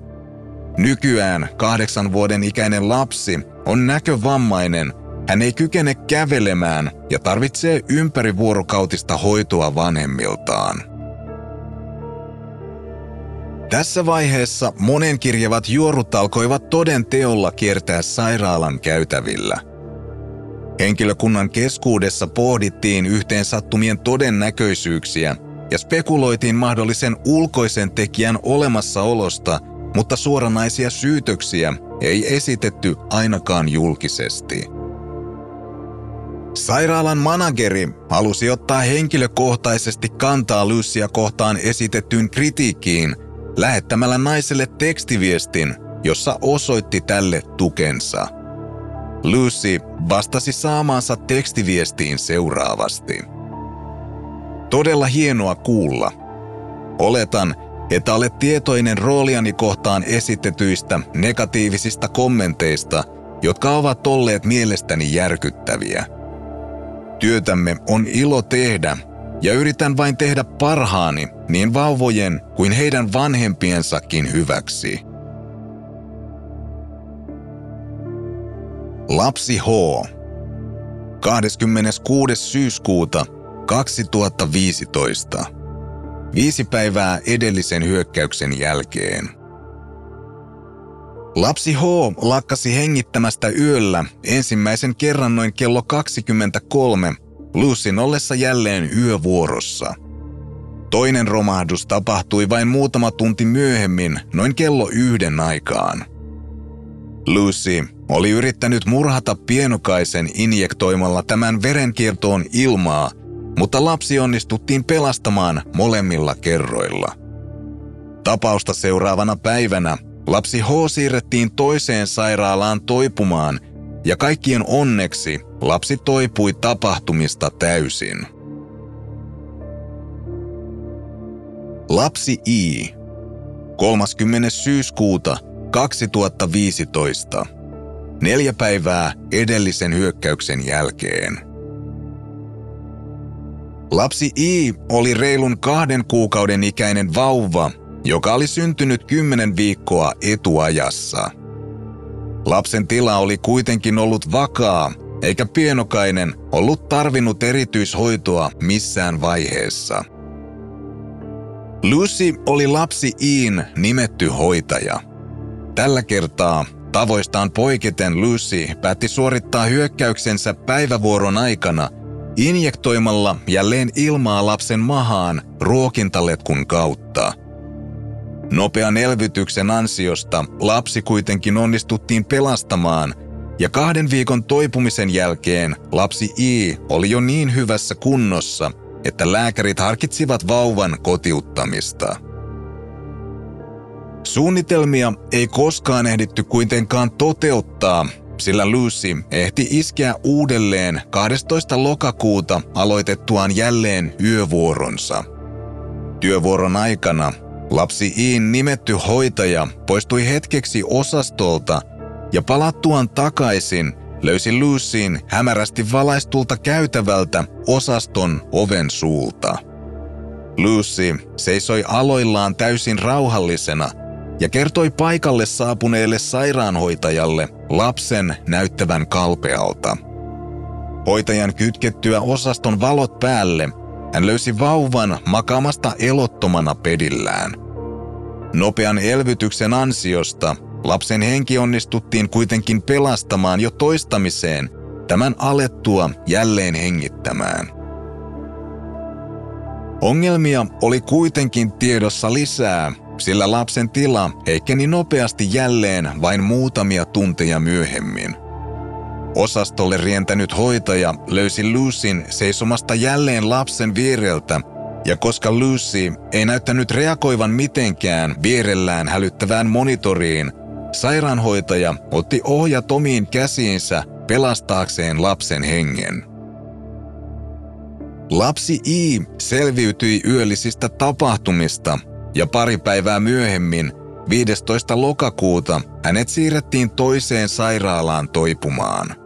Nykyään kahdeksan vuoden ikäinen lapsi on näkövammainen hän ei kykene kävelemään ja tarvitsee ympärivuorokautista hoitoa vanhemmiltaan. Tässä vaiheessa monenkirjavat juorut alkoivat toden teolla kiertää sairaalan käytävillä. Henkilökunnan keskuudessa pohdittiin yhteen sattumien todennäköisyyksiä ja spekuloitiin mahdollisen ulkoisen tekijän olemassaolosta, mutta suoranaisia syytöksiä ei esitetty ainakaan julkisesti. Sairaalan manageri halusi ottaa henkilökohtaisesti kantaa Lucia kohtaan esitettyyn kritiikkiin lähettämällä naiselle tekstiviestin, jossa osoitti tälle tukensa. Lucy vastasi saamaansa tekstiviestiin seuraavasti. Todella hienoa kuulla. Oletan, että olet tietoinen rooliani kohtaan esitetyistä negatiivisista kommenteista, jotka ovat olleet mielestäni järkyttäviä – Työtämme on ilo tehdä ja yritän vain tehdä parhaani niin vauvojen kuin heidän vanhempiensakin hyväksi. Lapsi H. 26. syyskuuta 2015. Viisi päivää edellisen hyökkäyksen jälkeen. Lapsi H lakkasi hengittämästä yöllä ensimmäisen kerran noin kello 23 Lucyn ollessa jälleen yövuorossa. Toinen romahdus tapahtui vain muutama tunti myöhemmin, noin kello yhden aikaan. Lucy oli yrittänyt murhata pienokaisen injektoimalla tämän verenkiertoon ilmaa, mutta lapsi onnistuttiin pelastamaan molemmilla kerroilla. Tapausta seuraavana päivänä Lapsi H siirrettiin toiseen sairaalaan toipumaan ja kaikkien onneksi lapsi toipui tapahtumista täysin. Lapsi I. 30. syyskuuta 2015. Neljä päivää edellisen hyökkäyksen jälkeen. Lapsi I oli reilun kahden kuukauden ikäinen vauva, joka oli syntynyt kymmenen viikkoa etuajassa. Lapsen tila oli kuitenkin ollut vakaa, eikä pienokainen ollut tarvinnut erityishoitoa missään vaiheessa. Lucy oli lapsi Iin nimetty hoitaja. Tällä kertaa tavoistaan poiketen Lucy päätti suorittaa hyökkäyksensä päivävuoron aikana injektoimalla jälleen ilmaa lapsen mahaan ruokintaletkun kautta – Nopean elvytyksen ansiosta lapsi kuitenkin onnistuttiin pelastamaan ja kahden viikon toipumisen jälkeen lapsi I oli jo niin hyvässä kunnossa, että lääkärit harkitsivat vauvan kotiuttamista. Suunnitelmia ei koskaan ehditty kuitenkaan toteuttaa, sillä Lucy ehti iskeä uudelleen 12. lokakuuta aloitettuaan jälleen yövuoronsa. Työvuoron aikana lapsi Iin nimetty hoitaja poistui hetkeksi osastolta ja palattuaan takaisin löysi Lucyin hämärästi valaistulta käytävältä osaston oven suulta. Lucy seisoi aloillaan täysin rauhallisena ja kertoi paikalle saapuneelle sairaanhoitajalle lapsen näyttävän kalpealta. Hoitajan kytkettyä osaston valot päälle hän löysi vauvan makaamasta elottomana pedillään. Nopean elvytyksen ansiosta lapsen henki onnistuttiin kuitenkin pelastamaan jo toistamiseen tämän alettua jälleen hengittämään. Ongelmia oli kuitenkin tiedossa lisää, sillä lapsen tila heikkeni nopeasti jälleen vain muutamia tunteja myöhemmin. Osastolle rientänyt hoitaja löysi Lucyn seisomasta jälleen lapsen viereltä, ja koska Lucy ei näyttänyt reagoivan mitenkään vierellään hälyttävään monitoriin, sairaanhoitaja otti ohjat omiin käsiinsä pelastaakseen lapsen hengen. Lapsi I selviytyi yöllisistä tapahtumista ja pari päivää myöhemmin, 15. lokakuuta, hänet siirrettiin toiseen sairaalaan toipumaan.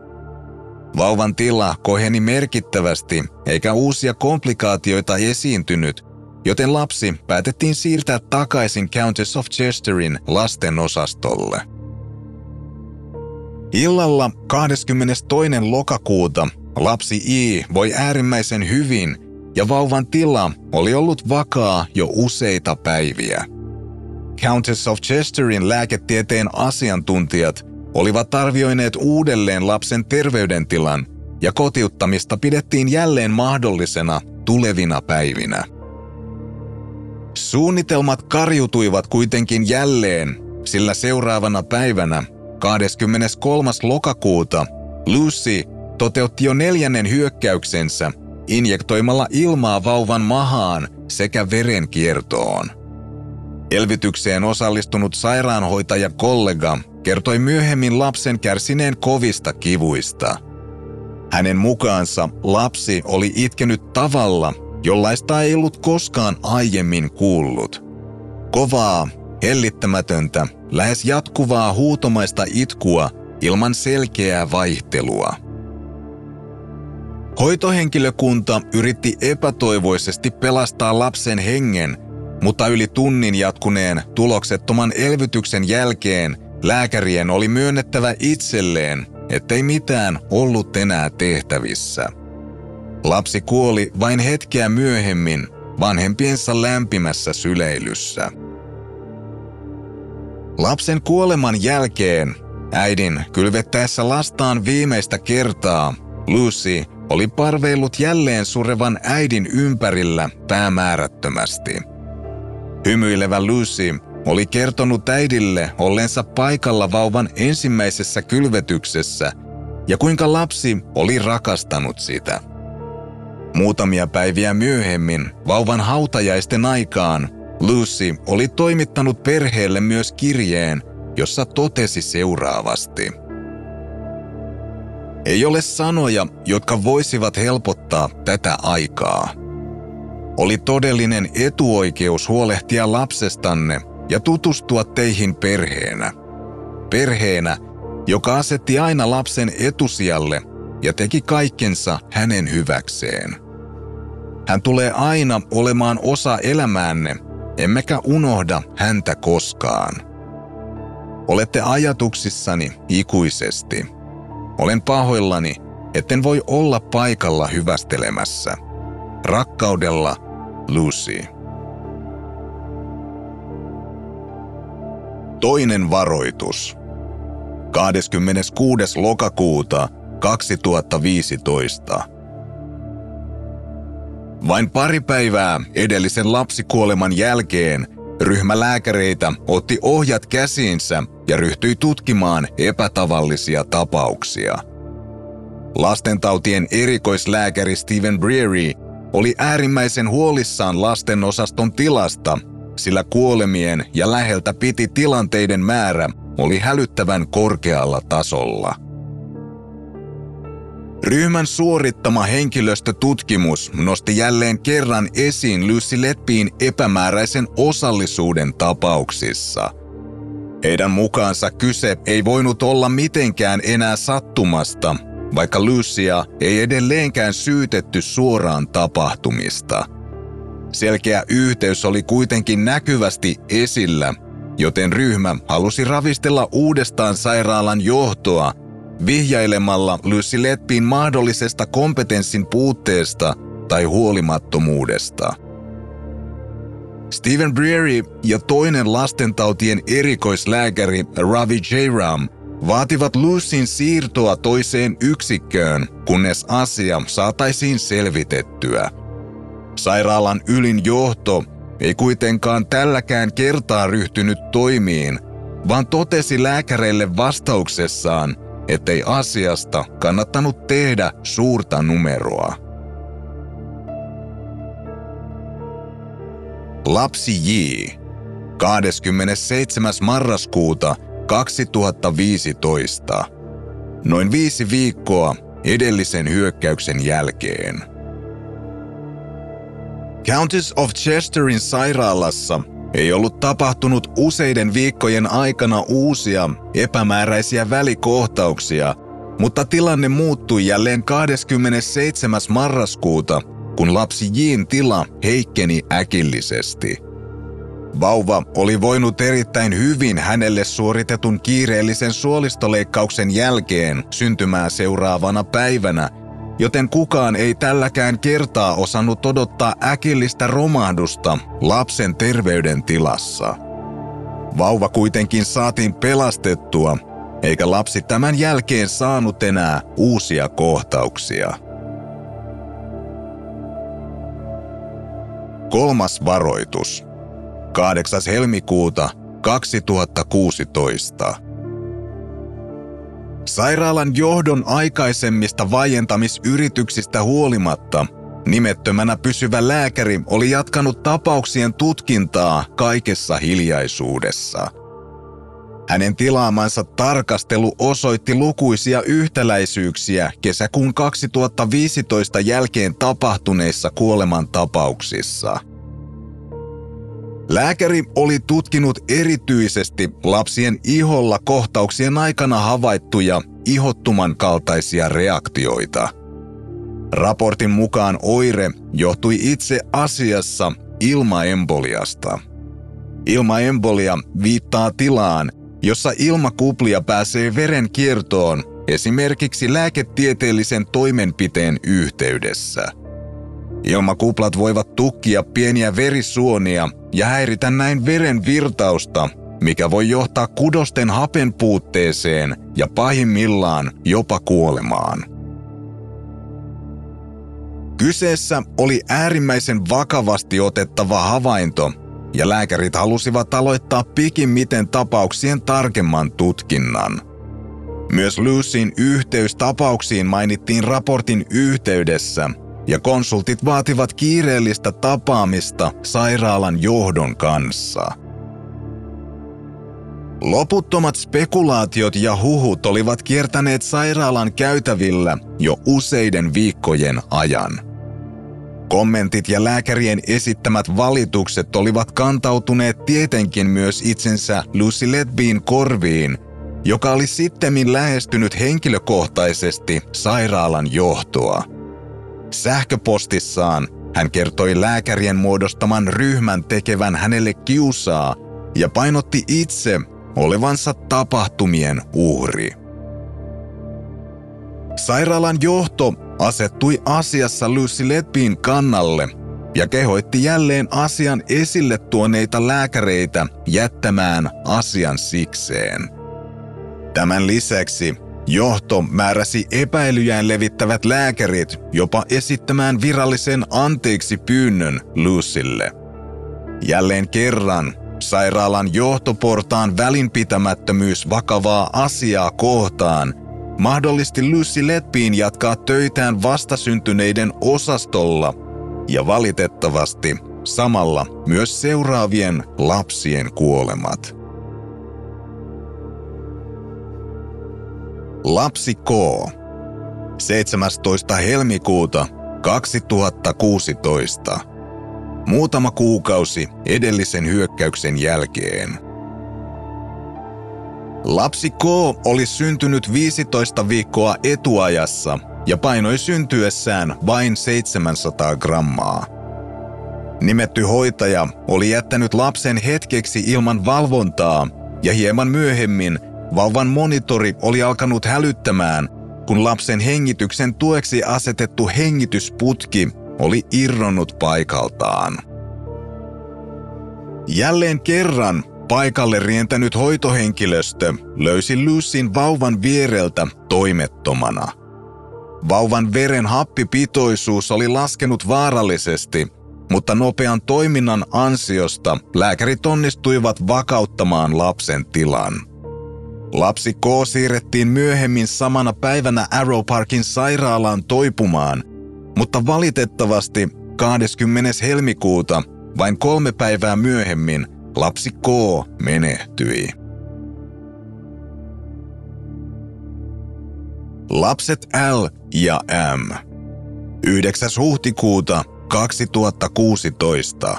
Vauvan tila koheni merkittävästi eikä uusia komplikaatioita esiintynyt, joten lapsi päätettiin siirtää takaisin Countess of Chesterin lastenosastolle. Illalla 22. lokakuuta lapsi I voi äärimmäisen hyvin ja vauvan tila oli ollut vakaa jo useita päiviä. Countess of Chesterin lääketieteen asiantuntijat olivat arvioineet uudelleen lapsen terveydentilan ja kotiuttamista pidettiin jälleen mahdollisena tulevina päivinä. Suunnitelmat karjutuivat kuitenkin jälleen, sillä seuraavana päivänä, 23. lokakuuta, Lucy toteutti jo neljännen hyökkäyksensä injektoimalla ilmaa vauvan mahaan sekä verenkiertoon. Elvytykseen osallistunut sairaanhoitaja kollega kertoi myöhemmin lapsen kärsineen kovista kivuista. Hänen mukaansa lapsi oli itkenyt tavalla, jollaista ei ollut koskaan aiemmin kuullut. Kovaa, hellittämätöntä, lähes jatkuvaa huutomaista itkua ilman selkeää vaihtelua. Hoitohenkilökunta yritti epätoivoisesti pelastaa lapsen hengen, mutta yli tunnin jatkuneen tuloksettoman elvytyksen jälkeen lääkärien oli myönnettävä itselleen, ettei mitään ollut enää tehtävissä. Lapsi kuoli vain hetkeä myöhemmin vanhempiensa lämpimässä syleilyssä. Lapsen kuoleman jälkeen äidin kylvettäessä lastaan viimeistä kertaa Lucy oli parveillut jälleen surevan äidin ympärillä päämäärättömästi. Hymyilevä Lucy oli kertonut äidille ollensa paikalla vauvan ensimmäisessä kylvetyksessä ja kuinka lapsi oli rakastanut sitä. Muutamia päiviä myöhemmin, vauvan hautajaisten aikaan, Lucy oli toimittanut perheelle myös kirjeen, jossa totesi seuraavasti – ei ole sanoja, jotka voisivat helpottaa tätä aikaa. Oli todellinen etuoikeus huolehtia lapsestanne ja tutustua teihin perheenä. Perheenä, joka asetti aina lapsen etusijalle ja teki kaikkensa hänen hyväkseen. Hän tulee aina olemaan osa elämäänne, emmekä unohda häntä koskaan. Olette ajatuksissani ikuisesti. Olen pahoillani, etten voi olla paikalla hyvästelemässä. Rakkaudella, Lucy. Toinen varoitus. 26. lokakuuta 2015. Vain pari päivää edellisen lapsikuoleman jälkeen ryhmä lääkäreitä otti ohjat käsiinsä ja ryhtyi tutkimaan epätavallisia tapauksia. Lastentautien erikoislääkäri Steven Breary oli äärimmäisen huolissaan lasten osaston tilasta, sillä kuolemien ja läheltä piti tilanteiden määrä oli hälyttävän korkealla tasolla – Ryhmän suorittama henkilöstötutkimus nosti jälleen kerran esiin Lucy Letpiin epämääräisen osallisuuden tapauksissa. Heidän mukaansa kyse ei voinut olla mitenkään enää sattumasta, vaikka Lucia ei edelleenkään syytetty suoraan tapahtumista. Selkeä yhteys oli kuitenkin näkyvästi esillä, joten ryhmä halusi ravistella uudestaan sairaalan johtoa vihjailemalla Lucy Letpiin mahdollisesta kompetenssin puutteesta tai huolimattomuudesta. Stephen Breary ja toinen lastentautien erikoislääkäri Ravi Jairam vaativat Lucyn siirtoa toiseen yksikköön, kunnes asia saataisiin selvitettyä. Sairaalan ylin johto ei kuitenkaan tälläkään kertaa ryhtynyt toimiin, vaan totesi lääkäreille vastauksessaan, ettei asiasta kannattanut tehdä suurta numeroa. Lapsi J. 27. marraskuuta 2015. Noin viisi viikkoa edellisen hyökkäyksen jälkeen. Countess of Chesterin sairaalassa ei ollut tapahtunut useiden viikkojen aikana uusia epämääräisiä välikohtauksia, mutta tilanne muuttui jälleen 27. marraskuuta, kun lapsi Jin tila heikkeni äkillisesti. Vauva oli voinut erittäin hyvin hänelle suoritetun kiireellisen suolistoleikkauksen jälkeen syntymää seuraavana päivänä – joten kukaan ei tälläkään kertaa osannut odottaa äkillistä romahdusta lapsen terveydentilassa. Vauva kuitenkin saatiin pelastettua, eikä lapsi tämän jälkeen saanut enää uusia kohtauksia. Kolmas varoitus. 8. helmikuuta 2016. Sairaalan johdon aikaisemmista vaientamisyrityksistä huolimatta nimettömänä pysyvä lääkäri oli jatkanut tapauksien tutkintaa kaikessa hiljaisuudessa. Hänen tilaamansa tarkastelu osoitti lukuisia yhtäläisyyksiä kesäkuun 2015 jälkeen tapahtuneissa kuolemantapauksissa – Lääkäri oli tutkinut erityisesti lapsien iholla kohtauksien aikana havaittuja ihottuman kaltaisia reaktioita. Raportin mukaan oire johtui itse asiassa ilmaemboliasta. Ilmaembolia viittaa tilaan, jossa ilmakuplia pääsee veren kiertoon esimerkiksi lääketieteellisen toimenpiteen yhteydessä – Ilmakuplat voivat tukkia pieniä verisuonia ja häiritä näin veren virtausta, mikä voi johtaa kudosten hapen puutteeseen ja pahimmillaan jopa kuolemaan. Kyseessä oli äärimmäisen vakavasti otettava havainto, ja lääkärit halusivat aloittaa pikimmiten tapauksien tarkemman tutkinnan. Myös Lucyn yhteys tapauksiin mainittiin raportin yhteydessä – ja konsultit vaativat kiireellistä tapaamista sairaalan johdon kanssa. Loputtomat spekulaatiot ja huhut olivat kiertäneet sairaalan käytävillä jo useiden viikkojen ajan. Kommentit ja lääkärien esittämät valitukset olivat kantautuneet tietenkin myös itsensä Lucy Letbin korviin, joka oli sittemmin lähestynyt henkilökohtaisesti sairaalan johtoa – Sähköpostissaan hän kertoi lääkärien muodostaman ryhmän tekevän hänelle kiusaa ja painotti itse olevansa tapahtumien uhri. Sairaalan johto asettui asiassa Lucy Letbin kannalle ja kehoitti jälleen asian esille tuoneita lääkäreitä jättämään asian sikseen. Tämän lisäksi Johto määräsi epäilyjään levittävät lääkärit jopa esittämään virallisen anteeksi pyynnön Lucylle. Jälleen kerran sairaalan johtoportaan välinpitämättömyys vakavaa asiaa kohtaan mahdollisti Lucy Letpiin jatkaa töitään vastasyntyneiden osastolla ja valitettavasti samalla myös seuraavien lapsien kuolemat. Lapsi K. 17. helmikuuta 2016. Muutama kuukausi edellisen hyökkäyksen jälkeen. Lapsi K oli syntynyt 15 viikkoa etuajassa ja painoi syntyessään vain 700 grammaa. Nimetty hoitaja oli jättänyt lapsen hetkeksi ilman valvontaa ja hieman myöhemmin vauvan monitori oli alkanut hälyttämään, kun lapsen hengityksen tueksi asetettu hengitysputki oli irronnut paikaltaan. Jälleen kerran paikalle rientänyt hoitohenkilöstö löysi Lucyn vauvan viereltä toimettomana. Vauvan veren happipitoisuus oli laskenut vaarallisesti, mutta nopean toiminnan ansiosta lääkärit onnistuivat vakauttamaan lapsen tilan. Lapsi K siirrettiin myöhemmin samana päivänä Arrow Parkin sairaalaan toipumaan, mutta valitettavasti 20. helmikuuta, vain kolme päivää myöhemmin, lapsi K menehtyi. Lapset L ja M. 9. huhtikuuta 2016.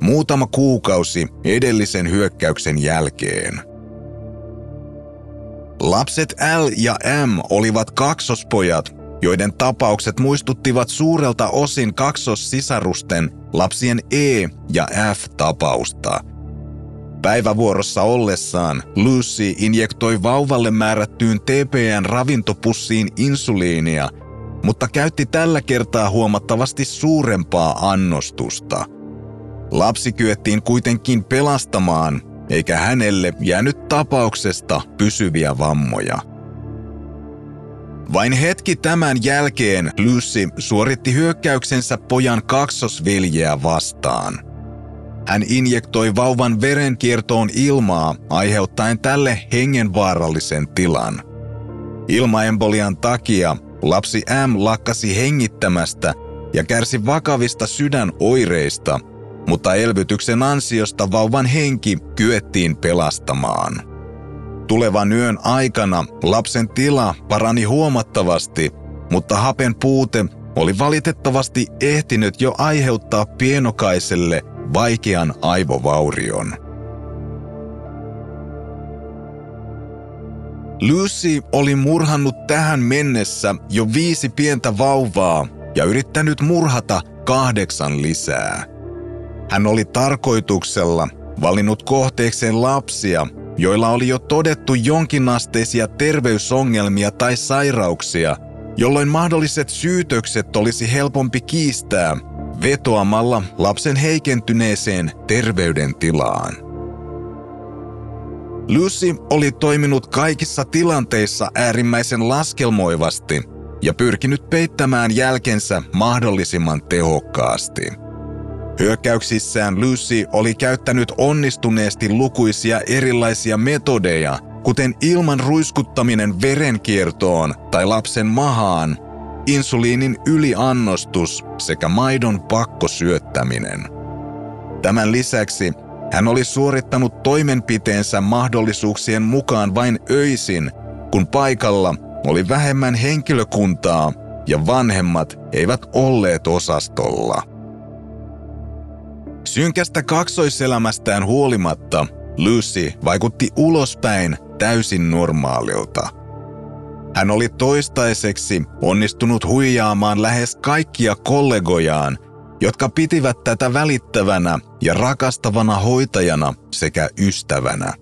Muutama kuukausi edellisen hyökkäyksen jälkeen – Lapset L ja M olivat kaksospojat, joiden tapaukset muistuttivat suurelta osin kaksossisarusten lapsien E ja F-tapausta. Päivävuorossa ollessaan Lucy injektoi vauvalle määrättyyn TPN ravintopussiin insuliinia, mutta käytti tällä kertaa huomattavasti suurempaa annostusta. Lapsi kyettiin kuitenkin pelastamaan eikä hänelle jäänyt tapauksesta pysyviä vammoja. Vain hetki tämän jälkeen Lucy suoritti hyökkäyksensä pojan kaksosveljeä vastaan. Hän injektoi vauvan verenkiertoon ilmaa aiheuttaen tälle hengenvaarallisen tilan. Ilmaembolian takia lapsi M lakkasi hengittämästä ja kärsi vakavista sydänoireista – mutta elvytyksen ansiosta vauvan henki kyettiin pelastamaan. Tulevan yön aikana lapsen tila parani huomattavasti, mutta hapen puute oli valitettavasti ehtinyt jo aiheuttaa pienokaiselle vaikean aivovaurion. Lucy oli murhannut tähän mennessä jo viisi pientä vauvaa ja yrittänyt murhata kahdeksan lisää. Hän oli tarkoituksella valinnut kohteekseen lapsia, joilla oli jo todettu jonkinasteisia terveysongelmia tai sairauksia, jolloin mahdolliset syytökset olisi helpompi kiistää vetoamalla lapsen heikentyneeseen terveydentilaan. Lucy oli toiminut kaikissa tilanteissa äärimmäisen laskelmoivasti ja pyrkinyt peittämään jälkensä mahdollisimman tehokkaasti – Hyökkäyksissään Lucy oli käyttänyt onnistuneesti lukuisia erilaisia metodeja, kuten ilman ruiskuttaminen verenkiertoon tai lapsen mahaan, insuliinin yliannostus sekä maidon pakkosyöttäminen. Tämän lisäksi hän oli suorittanut toimenpiteensä mahdollisuuksien mukaan vain öisin, kun paikalla oli vähemmän henkilökuntaa ja vanhemmat eivät olleet osastolla. Synkästä kaksoiselämästään huolimatta Lucy vaikutti ulospäin täysin normaalilta. Hän oli toistaiseksi onnistunut huijaamaan lähes kaikkia kollegojaan, jotka pitivät tätä välittävänä ja rakastavana hoitajana sekä ystävänä.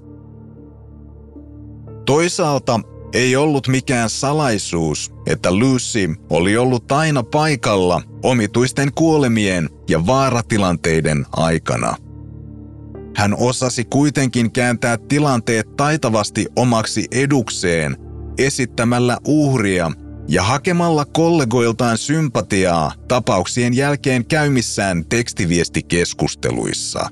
Toisaalta ei ollut mikään salaisuus, että Lucy oli ollut aina paikalla omituisten kuolemien ja vaaratilanteiden aikana. Hän osasi kuitenkin kääntää tilanteet taitavasti omaksi edukseen esittämällä uhria ja hakemalla kollegoiltaan sympatiaa tapauksien jälkeen käymissään tekstiviestikeskusteluissa.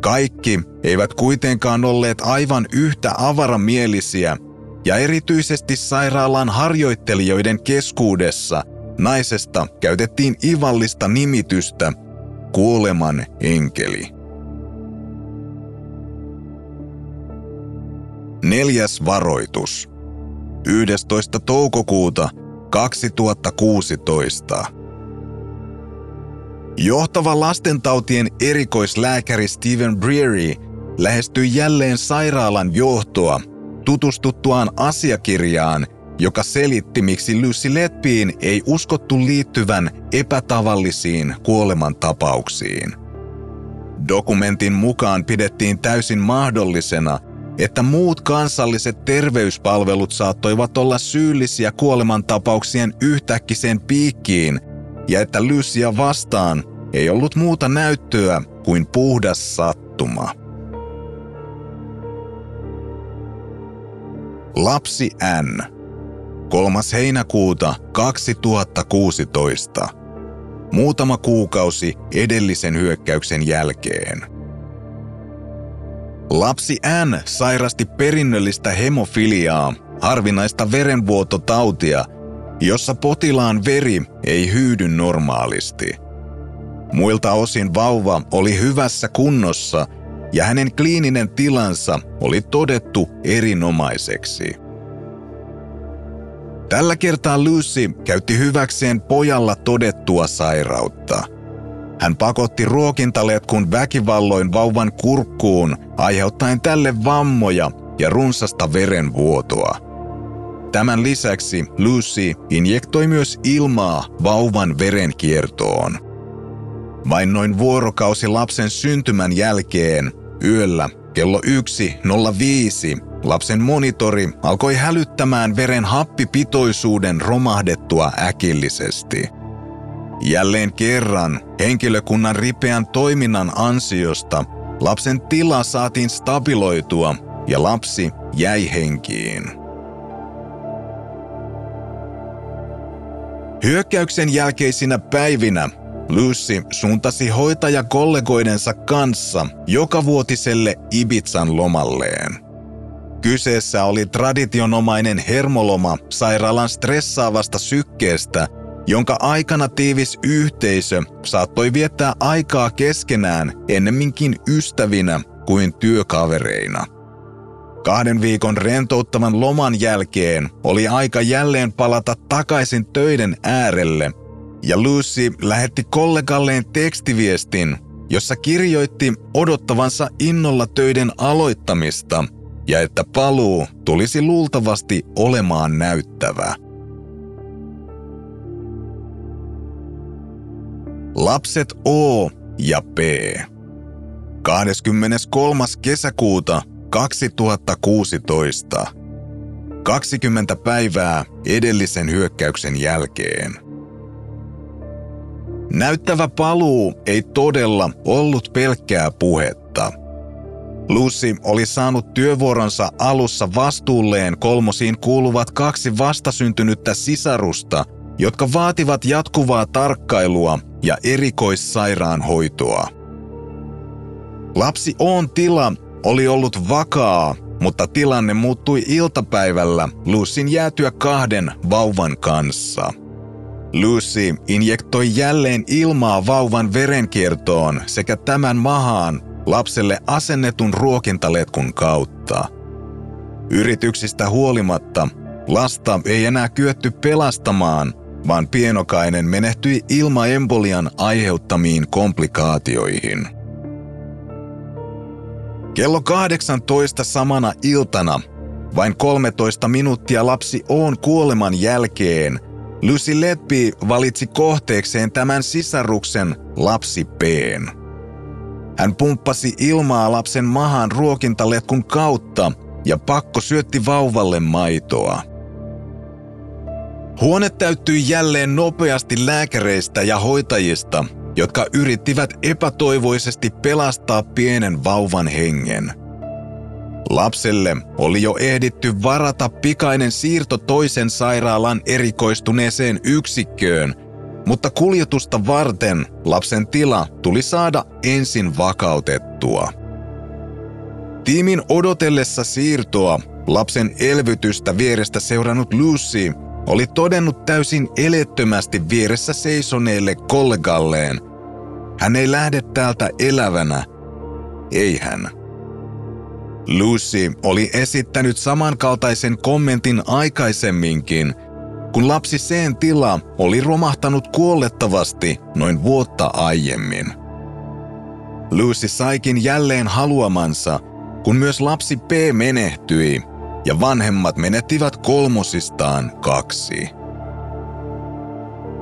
Kaikki eivät kuitenkaan olleet aivan yhtä avaramielisiä, ja erityisesti sairaalan harjoittelijoiden keskuudessa naisesta käytettiin ivallista nimitystä kuoleman enkeli. Neljäs varoitus. 11. toukokuuta 2016. Johtava lastentautien erikoislääkäri Steven Breary lähestyi jälleen sairaalan johtoa tutustuttuaan asiakirjaan, joka selitti, miksi Lucy Letpiin ei uskottu liittyvän epätavallisiin kuolemantapauksiin. Dokumentin mukaan pidettiin täysin mahdollisena, että muut kansalliset terveyspalvelut saattoivat olla syyllisiä kuolemantapauksien yhtäkkiseen piikkiin ja että Lucia vastaan ei ollut muuta näyttöä kuin puhdas sattuma. Lapsi N. 3. heinäkuuta 2016. Muutama kuukausi edellisen hyökkäyksen jälkeen. Lapsi N sairasti perinnöllistä hemofiliaa, harvinaista verenvuototautia, jossa potilaan veri ei hyydy normaalisti. Muilta osin vauva oli hyvässä kunnossa ja hänen kliininen tilansa oli todettu erinomaiseksi. Tällä kertaa Lucy käytti hyväkseen pojalla todettua sairautta. Hän pakotti ruokintaletkun väkivalloin vauvan kurkkuun, aiheuttaen tälle vammoja ja runsasta verenvuotoa. Tämän lisäksi Lucy injektoi myös ilmaa vauvan verenkiertoon. Vain noin vuorokausi lapsen syntymän jälkeen Yöllä kello 1.05 lapsen monitori alkoi hälyttämään veren happipitoisuuden romahdettua äkillisesti. Jälleen kerran henkilökunnan ripeän toiminnan ansiosta lapsen tila saatiin stabiloitua ja lapsi jäi henkiin. Hyökkäyksen jälkeisinä päivinä Lucy suuntasi hoitajakollegoidensa kanssa jokavuotiselle Ibizan lomalleen. Kyseessä oli traditionomainen hermoloma sairaalan stressaavasta sykkeestä, jonka aikana tiivis yhteisö saattoi viettää aikaa keskenään ennemminkin ystävinä kuin työkavereina. Kahden viikon rentouttavan loman jälkeen oli aika jälleen palata takaisin töiden äärelle – ja Lucy lähetti kollegalleen tekstiviestin, jossa kirjoitti odottavansa innolla töiden aloittamista ja että paluu tulisi luultavasti olemaan näyttävä. Lapset O ja P. 23. kesäkuuta 2016. 20 päivää edellisen hyökkäyksen jälkeen. Näyttävä paluu ei todella ollut pelkkää puhetta. Lucy oli saanut työvuoronsa alussa vastuulleen kolmosiin kuuluvat kaksi vastasyntynyttä sisarusta, jotka vaativat jatkuvaa tarkkailua ja erikoissairaanhoitoa. Lapsi On tila oli ollut vakaa, mutta tilanne muuttui iltapäivällä Lucyn jäätyä kahden vauvan kanssa – Lucy injektoi jälleen ilmaa vauvan verenkiertoon sekä tämän mahaan lapselle asennetun ruokintaletkun kautta. Yrityksistä huolimatta lasta ei enää kyetty pelastamaan, vaan pienokainen menehtyi ilmaembolian aiheuttamiin komplikaatioihin. Kello 18 samana iltana, vain 13 minuuttia lapsi on kuoleman jälkeen – Lucy Leppi valitsi kohteekseen tämän sisaruksen lapsi P:n. Hän pumppasi ilmaa lapsen mahan ruokintaletkun kautta ja pakko syötti vauvalle maitoa. Huone täyttyi jälleen nopeasti lääkäreistä ja hoitajista, jotka yrittivät epätoivoisesti pelastaa pienen vauvan hengen – Lapselle oli jo ehditty varata pikainen siirto toisen sairaalan erikoistuneeseen yksikköön, mutta kuljetusta varten lapsen tila tuli saada ensin vakautettua. Tiimin odotellessa siirtoa lapsen elvytystä vierestä seurannut Lucy oli todennut täysin elettömästi vieressä seisoneelle kollegalleen. Hän ei lähde täältä elävänä. Ei hän. Lucy oli esittänyt samankaltaisen kommentin aikaisemminkin, kun lapsi sen tila oli romahtanut kuollettavasti noin vuotta aiemmin. Lucy saikin jälleen haluamansa, kun myös lapsi P menehtyi ja vanhemmat menettivät kolmosistaan kaksi.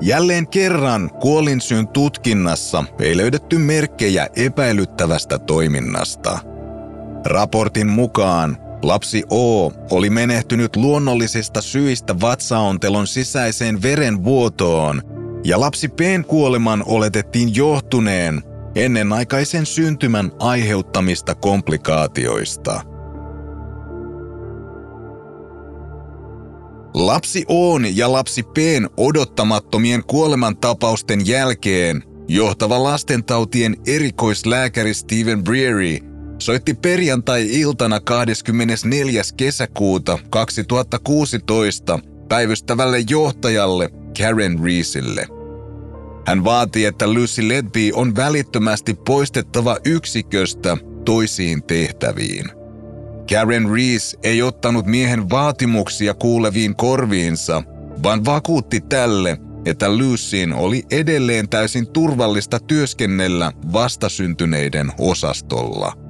Jälleen kerran kuolinsyyn tutkinnassa ei löydetty merkkejä epäilyttävästä toiminnasta. Raportin mukaan lapsi O oli menehtynyt luonnollisista syistä vatsaontelon sisäiseen verenvuotoon ja lapsi P:n kuoleman oletettiin johtuneen ennenaikaisen syntymän aiheuttamista komplikaatioista – Lapsi On ja lapsi P:n odottamattomien kuolemantapausten jälkeen johtava lastentautien erikoislääkäri Steven Breary soitti perjantai-iltana 24. kesäkuuta 2016 päivystävälle johtajalle Karen Reesille. Hän vaati, että Lucy Ledby on välittömästi poistettava yksiköstä toisiin tehtäviin – Karen Rees ei ottanut miehen vaatimuksia kuuleviin korviinsa, vaan vakuutti tälle, että Lucyin oli edelleen täysin turvallista työskennellä vastasyntyneiden osastolla.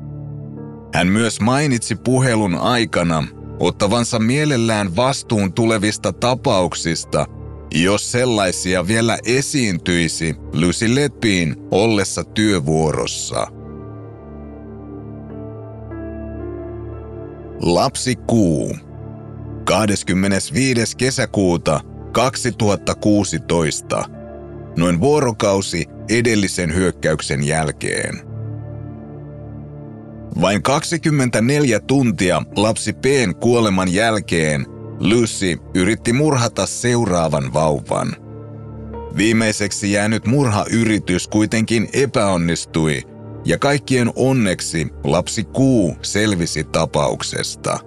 Hän myös mainitsi puhelun aikana ottavansa mielellään vastuun tulevista tapauksista, jos sellaisia vielä esiintyisi Lucy Leppiin ollessa työvuorossa – Lapsi Kuu. 25. kesäkuuta 2016. Noin vuorokausi edellisen hyökkäyksen jälkeen. Vain 24 tuntia lapsi P:n kuoleman jälkeen Lucy yritti murhata seuraavan vauvan. Viimeiseksi jäänyt murhayritys kuitenkin epäonnistui – ja kaikkien onneksi lapsi Kuu selvisi tapauksesta.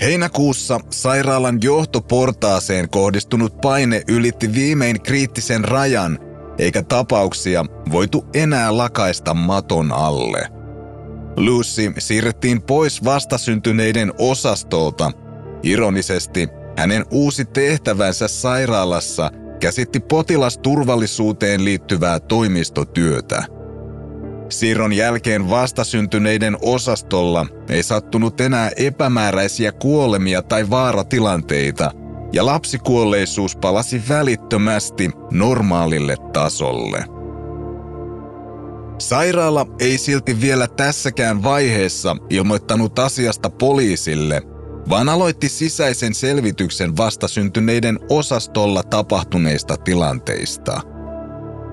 Heinäkuussa sairaalan johtoportaaseen kohdistunut paine ylitti viimein kriittisen rajan, eikä tapauksia voitu enää lakaista maton alle. Lucy siirrettiin pois vastasyntyneiden osastolta. Ironisesti hänen uusi tehtävänsä sairaalassa – käsitti potilasturvallisuuteen liittyvää toimistotyötä. Siirron jälkeen vastasyntyneiden osastolla ei sattunut enää epämääräisiä kuolemia tai vaaratilanteita, ja lapsikuolleisuus palasi välittömästi normaalille tasolle. Sairaala ei silti vielä tässäkään vaiheessa ilmoittanut asiasta poliisille – vaan aloitti sisäisen selvityksen vastasyntyneiden osastolla tapahtuneista tilanteista.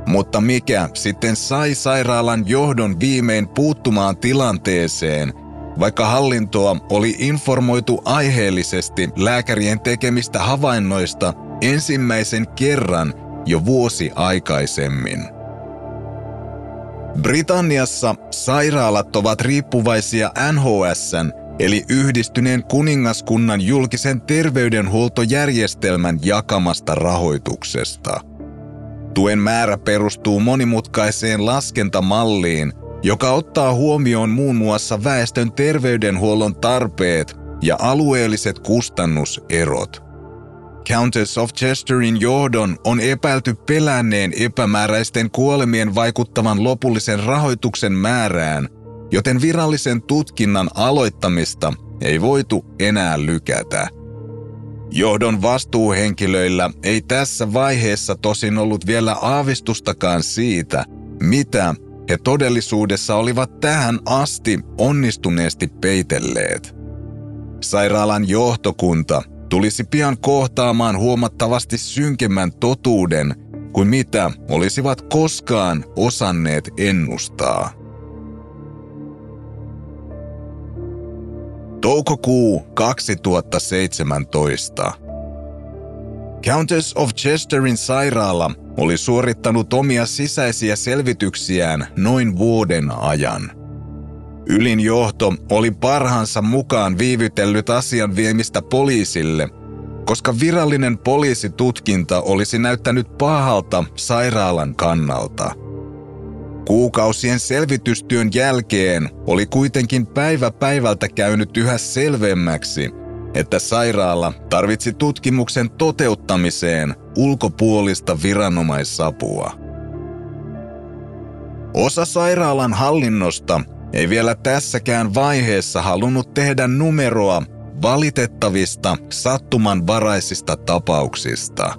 Mutta mikä sitten sai sairaalan johdon viimein puuttumaan tilanteeseen, vaikka hallintoa oli informoitu aiheellisesti lääkärien tekemistä havainnoista ensimmäisen kerran jo vuosi aikaisemmin. Britanniassa sairaalat ovat riippuvaisia NHSn eli yhdistyneen kuningaskunnan julkisen terveydenhuoltojärjestelmän jakamasta rahoituksesta. Tuen määrä perustuu monimutkaiseen laskentamalliin, joka ottaa huomioon muun muassa väestön terveydenhuollon tarpeet ja alueelliset kustannuserot. Countess of Chesterin johdon on epäilty pelänneen epämääräisten kuolemien vaikuttavan lopullisen rahoituksen määrään – joten virallisen tutkinnan aloittamista ei voitu enää lykätä. Johdon vastuuhenkilöillä ei tässä vaiheessa tosin ollut vielä aavistustakaan siitä, mitä he todellisuudessa olivat tähän asti onnistuneesti peitelleet. Sairaalan johtokunta tulisi pian kohtaamaan huomattavasti synkemmän totuuden kuin mitä olisivat koskaan osanneet ennustaa. Toukokuu 2017. Countess of Chesterin sairaala oli suorittanut omia sisäisiä selvityksiään noin vuoden ajan. Ylin johto oli parhaansa mukaan viivytellyt asian viemistä poliisille, koska virallinen poliisitutkinta olisi näyttänyt pahalta sairaalan kannalta. Kuukausien selvitystyön jälkeen oli kuitenkin päivä päivältä käynyt yhä selvemmäksi – että sairaala tarvitsi tutkimuksen toteuttamiseen ulkopuolista viranomaisapua. Osa sairaalan hallinnosta ei vielä tässäkään vaiheessa halunnut tehdä numeroa valitettavista sattumanvaraisista tapauksista.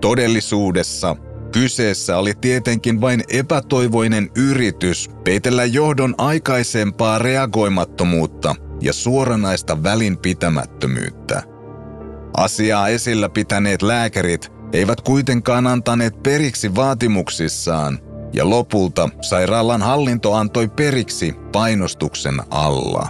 Todellisuudessa kyseessä oli tietenkin vain epätoivoinen yritys peitellä johdon aikaisempaa reagoimattomuutta ja suoranaista välinpitämättömyyttä. Asiaa esillä pitäneet lääkärit eivät kuitenkaan antaneet periksi vaatimuksissaan, ja lopulta sairaalan hallinto antoi periksi painostuksen alla.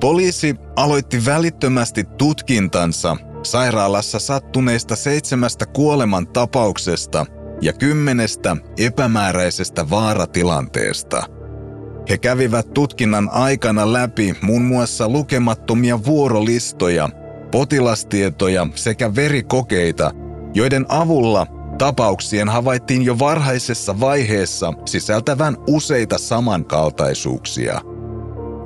Poliisi aloitti välittömästi tutkintansa sairaalassa sattuneista seitsemästä kuoleman tapauksesta ja kymmenestä epämääräisestä vaaratilanteesta – he kävivät tutkinnan aikana läpi muun muassa lukemattomia vuorolistoja, potilastietoja sekä verikokeita, joiden avulla tapauksien havaittiin jo varhaisessa vaiheessa sisältävän useita samankaltaisuuksia.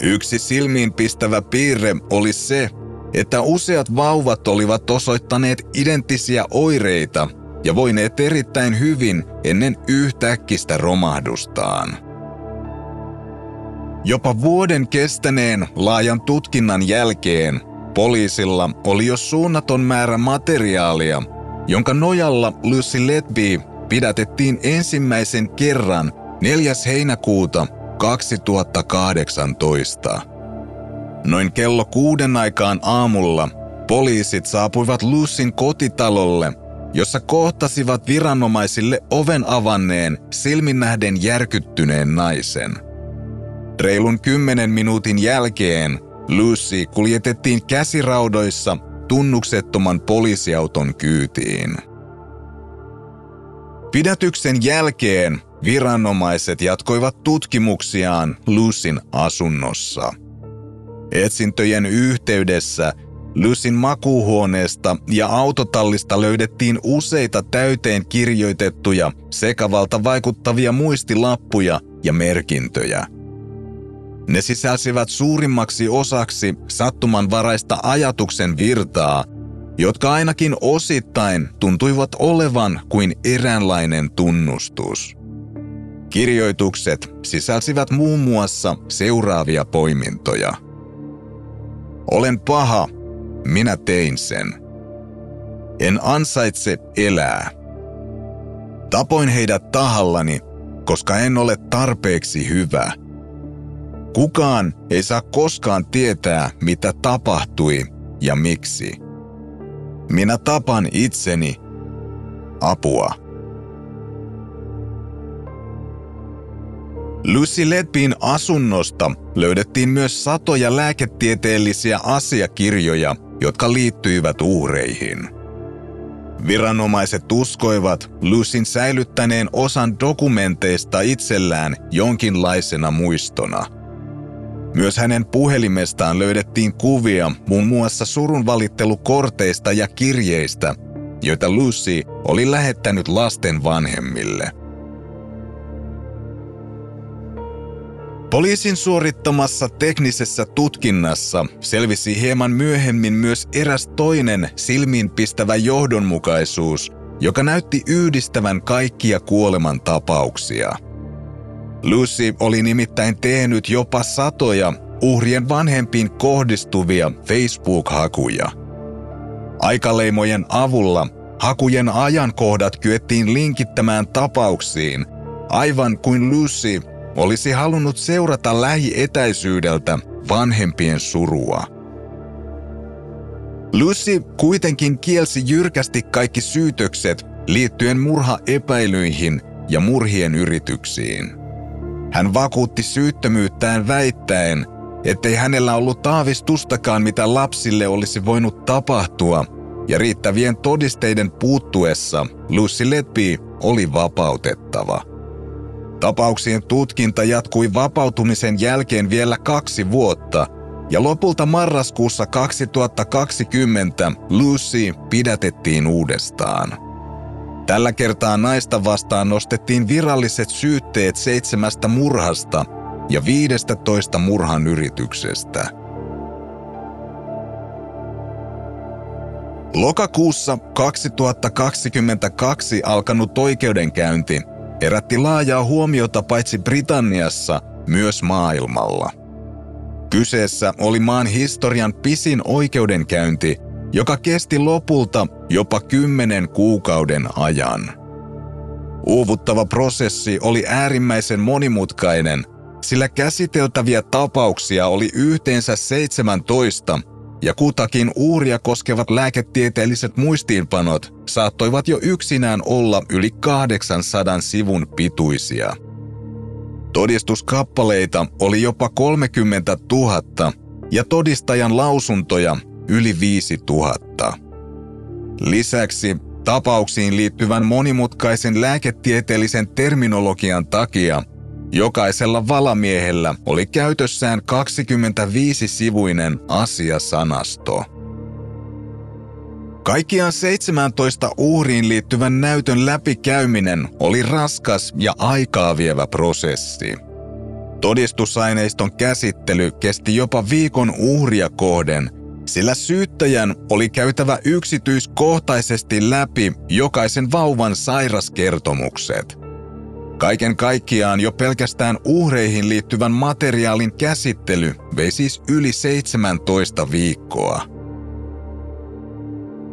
Yksi silmiinpistävä piirre oli se, että useat vauvat olivat osoittaneet identtisiä oireita ja voineet erittäin hyvin ennen yhtäkkistä romahdustaan. Jopa vuoden kestäneen laajan tutkinnan jälkeen poliisilla oli jo suunnaton määrä materiaalia, jonka nojalla Lucy Letby pidätettiin ensimmäisen kerran 4. heinäkuuta 2018. Noin kello kuuden aikaan aamulla poliisit saapuivat Lucyn kotitalolle, jossa kohtasivat viranomaisille oven avanneen silminnähden järkyttyneen naisen – Reilun kymmenen minuutin jälkeen Lucy kuljetettiin käsiraudoissa tunnuksettoman poliisiauton kyytiin. Pidätyksen jälkeen viranomaiset jatkoivat tutkimuksiaan Lucyn asunnossa. Etsintöjen yhteydessä Lucyn makuuhuoneesta ja autotallista löydettiin useita täyteen kirjoitettuja sekavalta vaikuttavia muistilappuja ja merkintöjä – ne sisälsivät suurimmaksi osaksi sattumanvaraista ajatuksen virtaa, jotka ainakin osittain tuntuivat olevan kuin eräänlainen tunnustus. Kirjoitukset sisälsivät muun muassa seuraavia poimintoja. Olen paha, minä tein sen. En ansaitse elää. Tapoin heidät tahallani, koska en ole tarpeeksi hyvä – Kukaan ei saa koskaan tietää, mitä tapahtui ja miksi. Minä tapan itseni. Apua. Lucy Letbin asunnosta löydettiin myös satoja lääketieteellisiä asiakirjoja, jotka liittyivät uhreihin. Viranomaiset uskoivat Lucyn säilyttäneen osan dokumenteista itsellään jonkinlaisena muistona – myös hänen puhelimestaan löydettiin kuvia muun muassa surunvalittelukorteista ja kirjeistä, joita Lucy oli lähettänyt lasten vanhemmille. Poliisin suorittamassa teknisessä tutkinnassa selvisi hieman myöhemmin myös eräs toinen silmiinpistävä johdonmukaisuus, joka näytti yhdistävän kaikkia kuoleman tapauksia – Lucy oli nimittäin tehnyt jopa satoja uhrien vanhempiin kohdistuvia Facebook-hakuja. Aikaleimojen avulla hakujen ajankohdat kyettiin linkittämään tapauksiin, aivan kuin Lucy olisi halunnut seurata lähietäisyydeltä vanhempien surua. Lucy kuitenkin kielsi jyrkästi kaikki syytökset liittyen murhaepäilyihin ja murhien yrityksiin. Hän vakuutti syyttömyyttään väittäen, ettei hänellä ollut taavistustakaan, mitä lapsille olisi voinut tapahtua, ja riittävien todisteiden puuttuessa Lucy Letby oli vapautettava. Tapauksien tutkinta jatkui vapautumisen jälkeen vielä kaksi vuotta, ja lopulta marraskuussa 2020 Lucy pidätettiin uudestaan. Tällä kertaa naista vastaan nostettiin viralliset syytteet seitsemästä murhasta ja 15 murhan yrityksestä. Lokakuussa 2022 alkanut oikeudenkäynti herätti laajaa huomiota paitsi Britanniassa, myös maailmalla. Kyseessä oli maan historian pisin oikeudenkäynti, joka kesti lopulta jopa kymmenen kuukauden ajan. Uuvuttava prosessi oli äärimmäisen monimutkainen, sillä käsiteltäviä tapauksia oli yhteensä 17 ja kutakin uuria koskevat lääketieteelliset muistiinpanot saattoivat jo yksinään olla yli 800 sivun pituisia. Todistuskappaleita oli jopa 30 000 ja todistajan lausuntoja yli 5 000. Lisäksi tapauksiin liittyvän monimutkaisen lääketieteellisen terminologian takia Jokaisella valamiehellä oli käytössään 25-sivuinen asiasanasto. Kaikkiaan 17 uhriin liittyvän näytön läpikäyminen oli raskas ja aikaa vievä prosessi. Todistusaineiston käsittely kesti jopa viikon uhria kohden, sillä syyttäjän oli käytävä yksityiskohtaisesti läpi jokaisen vauvan sairaskertomukset – Kaiken kaikkiaan jo pelkästään uhreihin liittyvän materiaalin käsittely vei siis yli 17 viikkoa.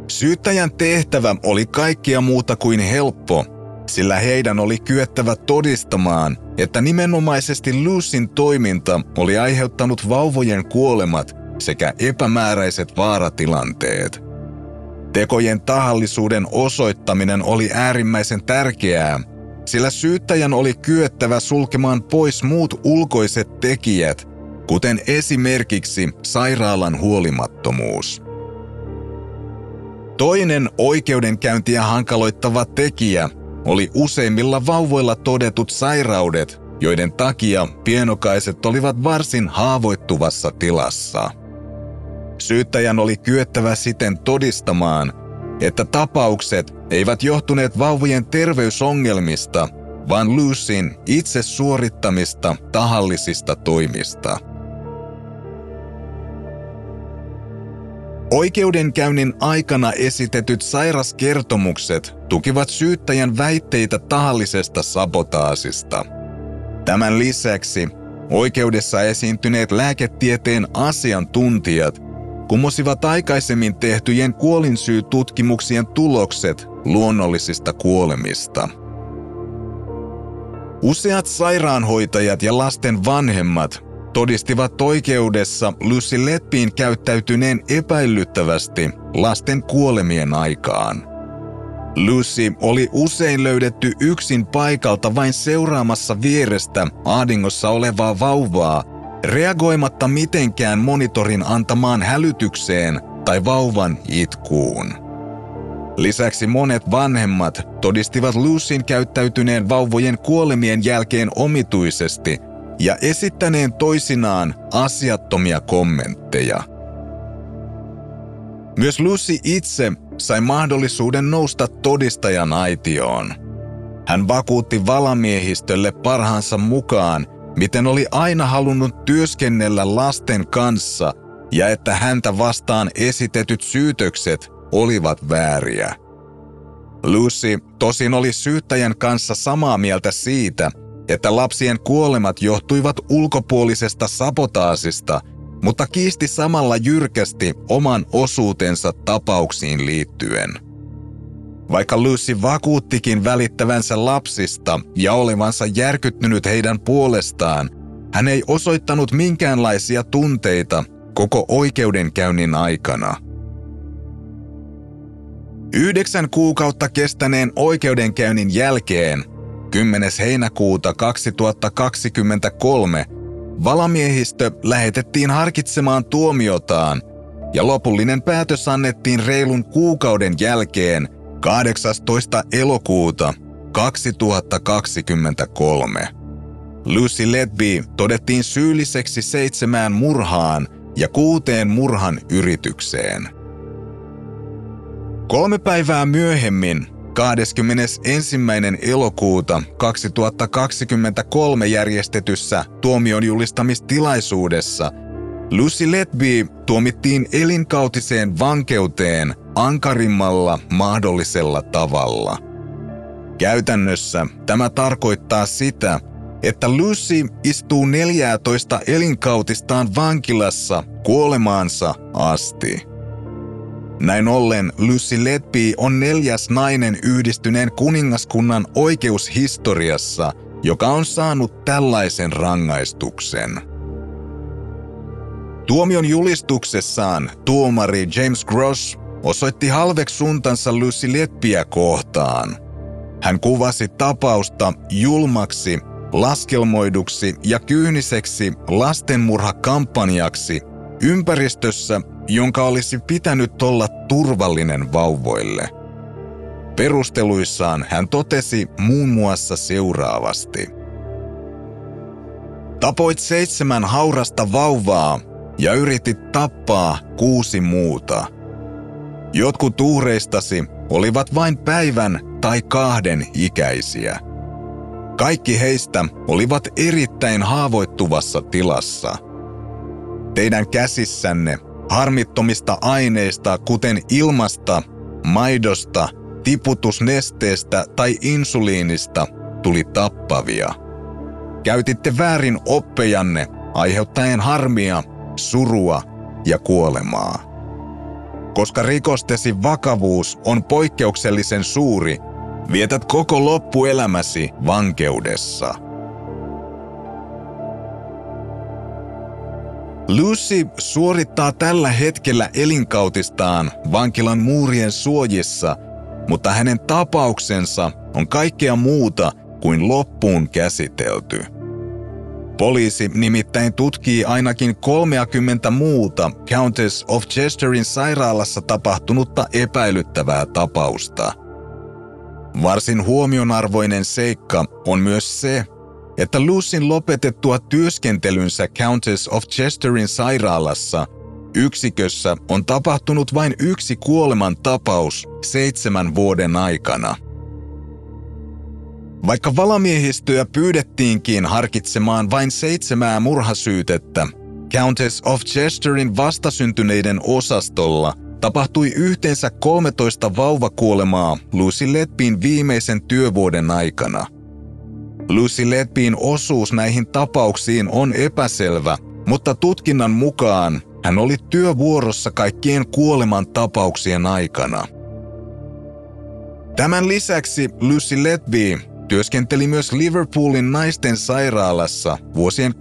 Syyttäjän tehtävä oli kaikkia muuta kuin helppo, sillä heidän oli kyettävä todistamaan, että nimenomaisesti Lucyn toiminta oli aiheuttanut vauvojen kuolemat sekä epämääräiset vaaratilanteet. Tekojen tahallisuuden osoittaminen oli äärimmäisen tärkeää, sillä syyttäjän oli kyettävä sulkemaan pois muut ulkoiset tekijät, kuten esimerkiksi sairaalan huolimattomuus. Toinen oikeudenkäyntiä hankaloittava tekijä oli useimmilla vauvoilla todetut sairaudet, joiden takia pienokaiset olivat varsin haavoittuvassa tilassa. Syyttäjän oli kyettävä siten todistamaan, että tapaukset eivät johtuneet vauvojen terveysongelmista, vaan Lucyn itse suorittamista tahallisista toimista. Oikeudenkäynnin aikana esitetyt sairaskertomukset tukivat syyttäjän väitteitä tahallisesta sabotaasista. Tämän lisäksi oikeudessa esiintyneet lääketieteen asiantuntijat kumosivat aikaisemmin tehtyjen kuolinsyytutkimuksien tulokset luonnollisista kuolemista. Useat sairaanhoitajat ja lasten vanhemmat todistivat oikeudessa Lucy Letpiin käyttäytyneen epäilyttävästi lasten kuolemien aikaan. Lucy oli usein löydetty yksin paikalta vain seuraamassa vierestä ahdingossa olevaa vauvaa reagoimatta mitenkään monitorin antamaan hälytykseen tai vauvan itkuun. Lisäksi monet vanhemmat todistivat Lucyn käyttäytyneen vauvojen kuolemien jälkeen omituisesti ja esittäneen toisinaan asiattomia kommentteja. Myös Lucy itse sai mahdollisuuden nousta todistajan aitioon. Hän vakuutti valamiehistölle parhaansa mukaan, miten oli aina halunnut työskennellä lasten kanssa ja että häntä vastaan esitetyt syytökset olivat vääriä. Lucy tosin oli syyttäjän kanssa samaa mieltä siitä, että lapsien kuolemat johtuivat ulkopuolisesta sabotaasista, mutta kiisti samalla jyrkästi oman osuutensa tapauksiin liittyen. Vaikka Lucy vakuuttikin välittävänsä lapsista ja olevansa järkyttynyt heidän puolestaan, hän ei osoittanut minkäänlaisia tunteita koko oikeudenkäynnin aikana. Yhdeksän kuukautta kestäneen oikeudenkäynnin jälkeen 10. heinäkuuta 2023 valamiehistö lähetettiin harkitsemaan tuomiotaan ja lopullinen päätös annettiin reilun kuukauden jälkeen 18. elokuuta 2023. Lucy Letby todettiin syylliseksi seitsemään murhaan ja kuuteen murhan yritykseen. Kolme päivää myöhemmin, 21. elokuuta 2023 järjestetyssä tuomion julistamistilaisuudessa Lucy Letby tuomittiin elinkautiseen vankeuteen ankarimmalla mahdollisella tavalla. Käytännössä tämä tarkoittaa sitä, että Lucy istuu 14 elinkautistaan vankilassa kuolemaansa asti. Näin ollen Lucy Letby on neljäs nainen yhdistyneen kuningaskunnan oikeushistoriassa, joka on saanut tällaisen rangaistuksen. Tuomion julistuksessaan tuomari James Gross osoitti halveksuntansa Lucy Letpiä kohtaan. Hän kuvasi tapausta julmaksi, laskelmoiduksi ja kyyniseksi lastenmurhakampanjaksi ympäristössä, jonka olisi pitänyt olla turvallinen vauvoille. Perusteluissaan hän totesi muun muassa seuraavasti. Tapoit seitsemän haurasta vauvaa ja yritit tappaa kuusi muuta. Jotkut uhreistasi olivat vain päivän tai kahden ikäisiä. Kaikki heistä olivat erittäin haavoittuvassa tilassa. Teidän käsissänne harmittomista aineista, kuten ilmasta, maidosta, tiputusnesteestä tai insuliinista, tuli tappavia. Käytitte väärin oppejanne aiheuttaen harmia, surua ja kuolemaa. Koska rikostesi vakavuus on poikkeuksellisen suuri, vietät koko loppuelämäsi vankeudessa – Lucy suorittaa tällä hetkellä elinkautistaan vankilan muurien suojissa, mutta hänen tapauksensa on kaikkea muuta kuin loppuun käsitelty. Poliisi nimittäin tutkii ainakin 30 muuta Countess of Chesterin sairaalassa tapahtunutta epäilyttävää tapausta. Varsin huomionarvoinen seikka on myös se, että Lucyn lopetettua työskentelynsä Countess of Chesterin sairaalassa yksikössä on tapahtunut vain yksi kuoleman tapaus seitsemän vuoden aikana. Vaikka valamiehistöä pyydettiinkin harkitsemaan vain seitsemää murhasyytettä, Countess of Chesterin vastasyntyneiden osastolla tapahtui yhteensä 13 vauvakuolemaa Lucy Letbin viimeisen työvuoden aikana – Lucy Letbin osuus näihin tapauksiin on epäselvä, mutta tutkinnan mukaan hän oli työvuorossa kaikkien kuoleman tapauksien aikana. Tämän lisäksi Lucy Letby työskenteli myös Liverpoolin naisten sairaalassa vuosien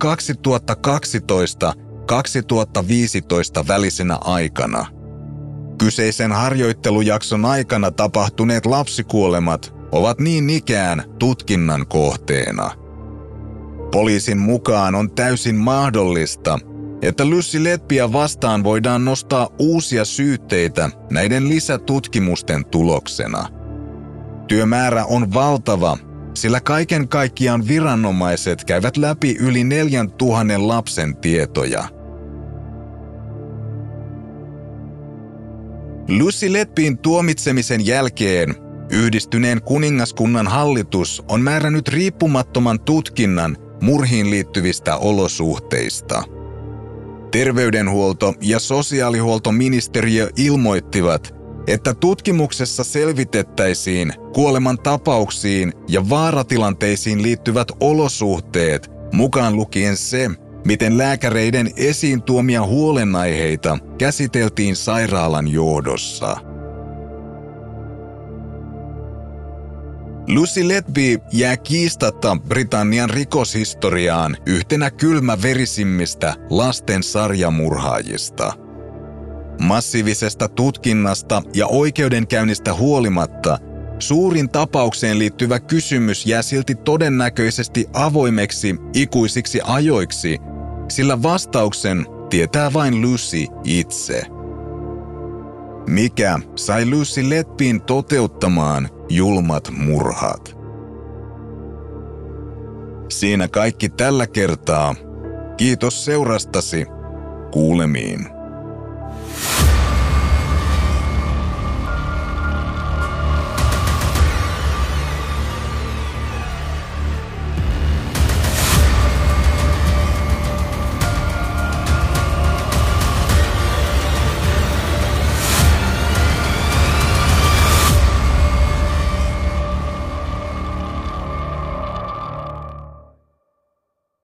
2012-2015 välisenä aikana. Kyseisen harjoittelujakson aikana tapahtuneet lapsikuolemat ovat niin ikään tutkinnan kohteena. Poliisin mukaan on täysin mahdollista, että Lucy Letpiä vastaan voidaan nostaa uusia syytteitä näiden lisätutkimusten tuloksena. Työmäärä on valtava, sillä kaiken kaikkiaan viranomaiset käyvät läpi yli 4000 lapsen tietoja. Lucy Letpin tuomitsemisen jälkeen Yhdistyneen kuningaskunnan hallitus on määrännyt riippumattoman tutkinnan murhiin liittyvistä olosuhteista. Terveydenhuolto- ja sosiaalihuoltoministeriö ilmoittivat, että tutkimuksessa selvitettäisiin kuoleman tapauksiin ja vaaratilanteisiin liittyvät olosuhteet, mukaan lukien se, miten lääkäreiden esiin tuomia huolenaiheita käsiteltiin sairaalan johdossa. Lucy Letby jää kiistatta Britannian rikoshistoriaan yhtenä kylmäverisimmistä lasten sarjamurhaajista. Massiivisesta tutkinnasta ja oikeudenkäynnistä huolimatta suurin tapaukseen liittyvä kysymys jää silti todennäköisesti avoimeksi ikuisiksi ajoiksi, sillä vastauksen tietää vain Lucy itse. Mikä sai Lucy Letpiin toteuttamaan julmat murhat? Siinä kaikki tällä kertaa. Kiitos seurastasi. Kuulemiin.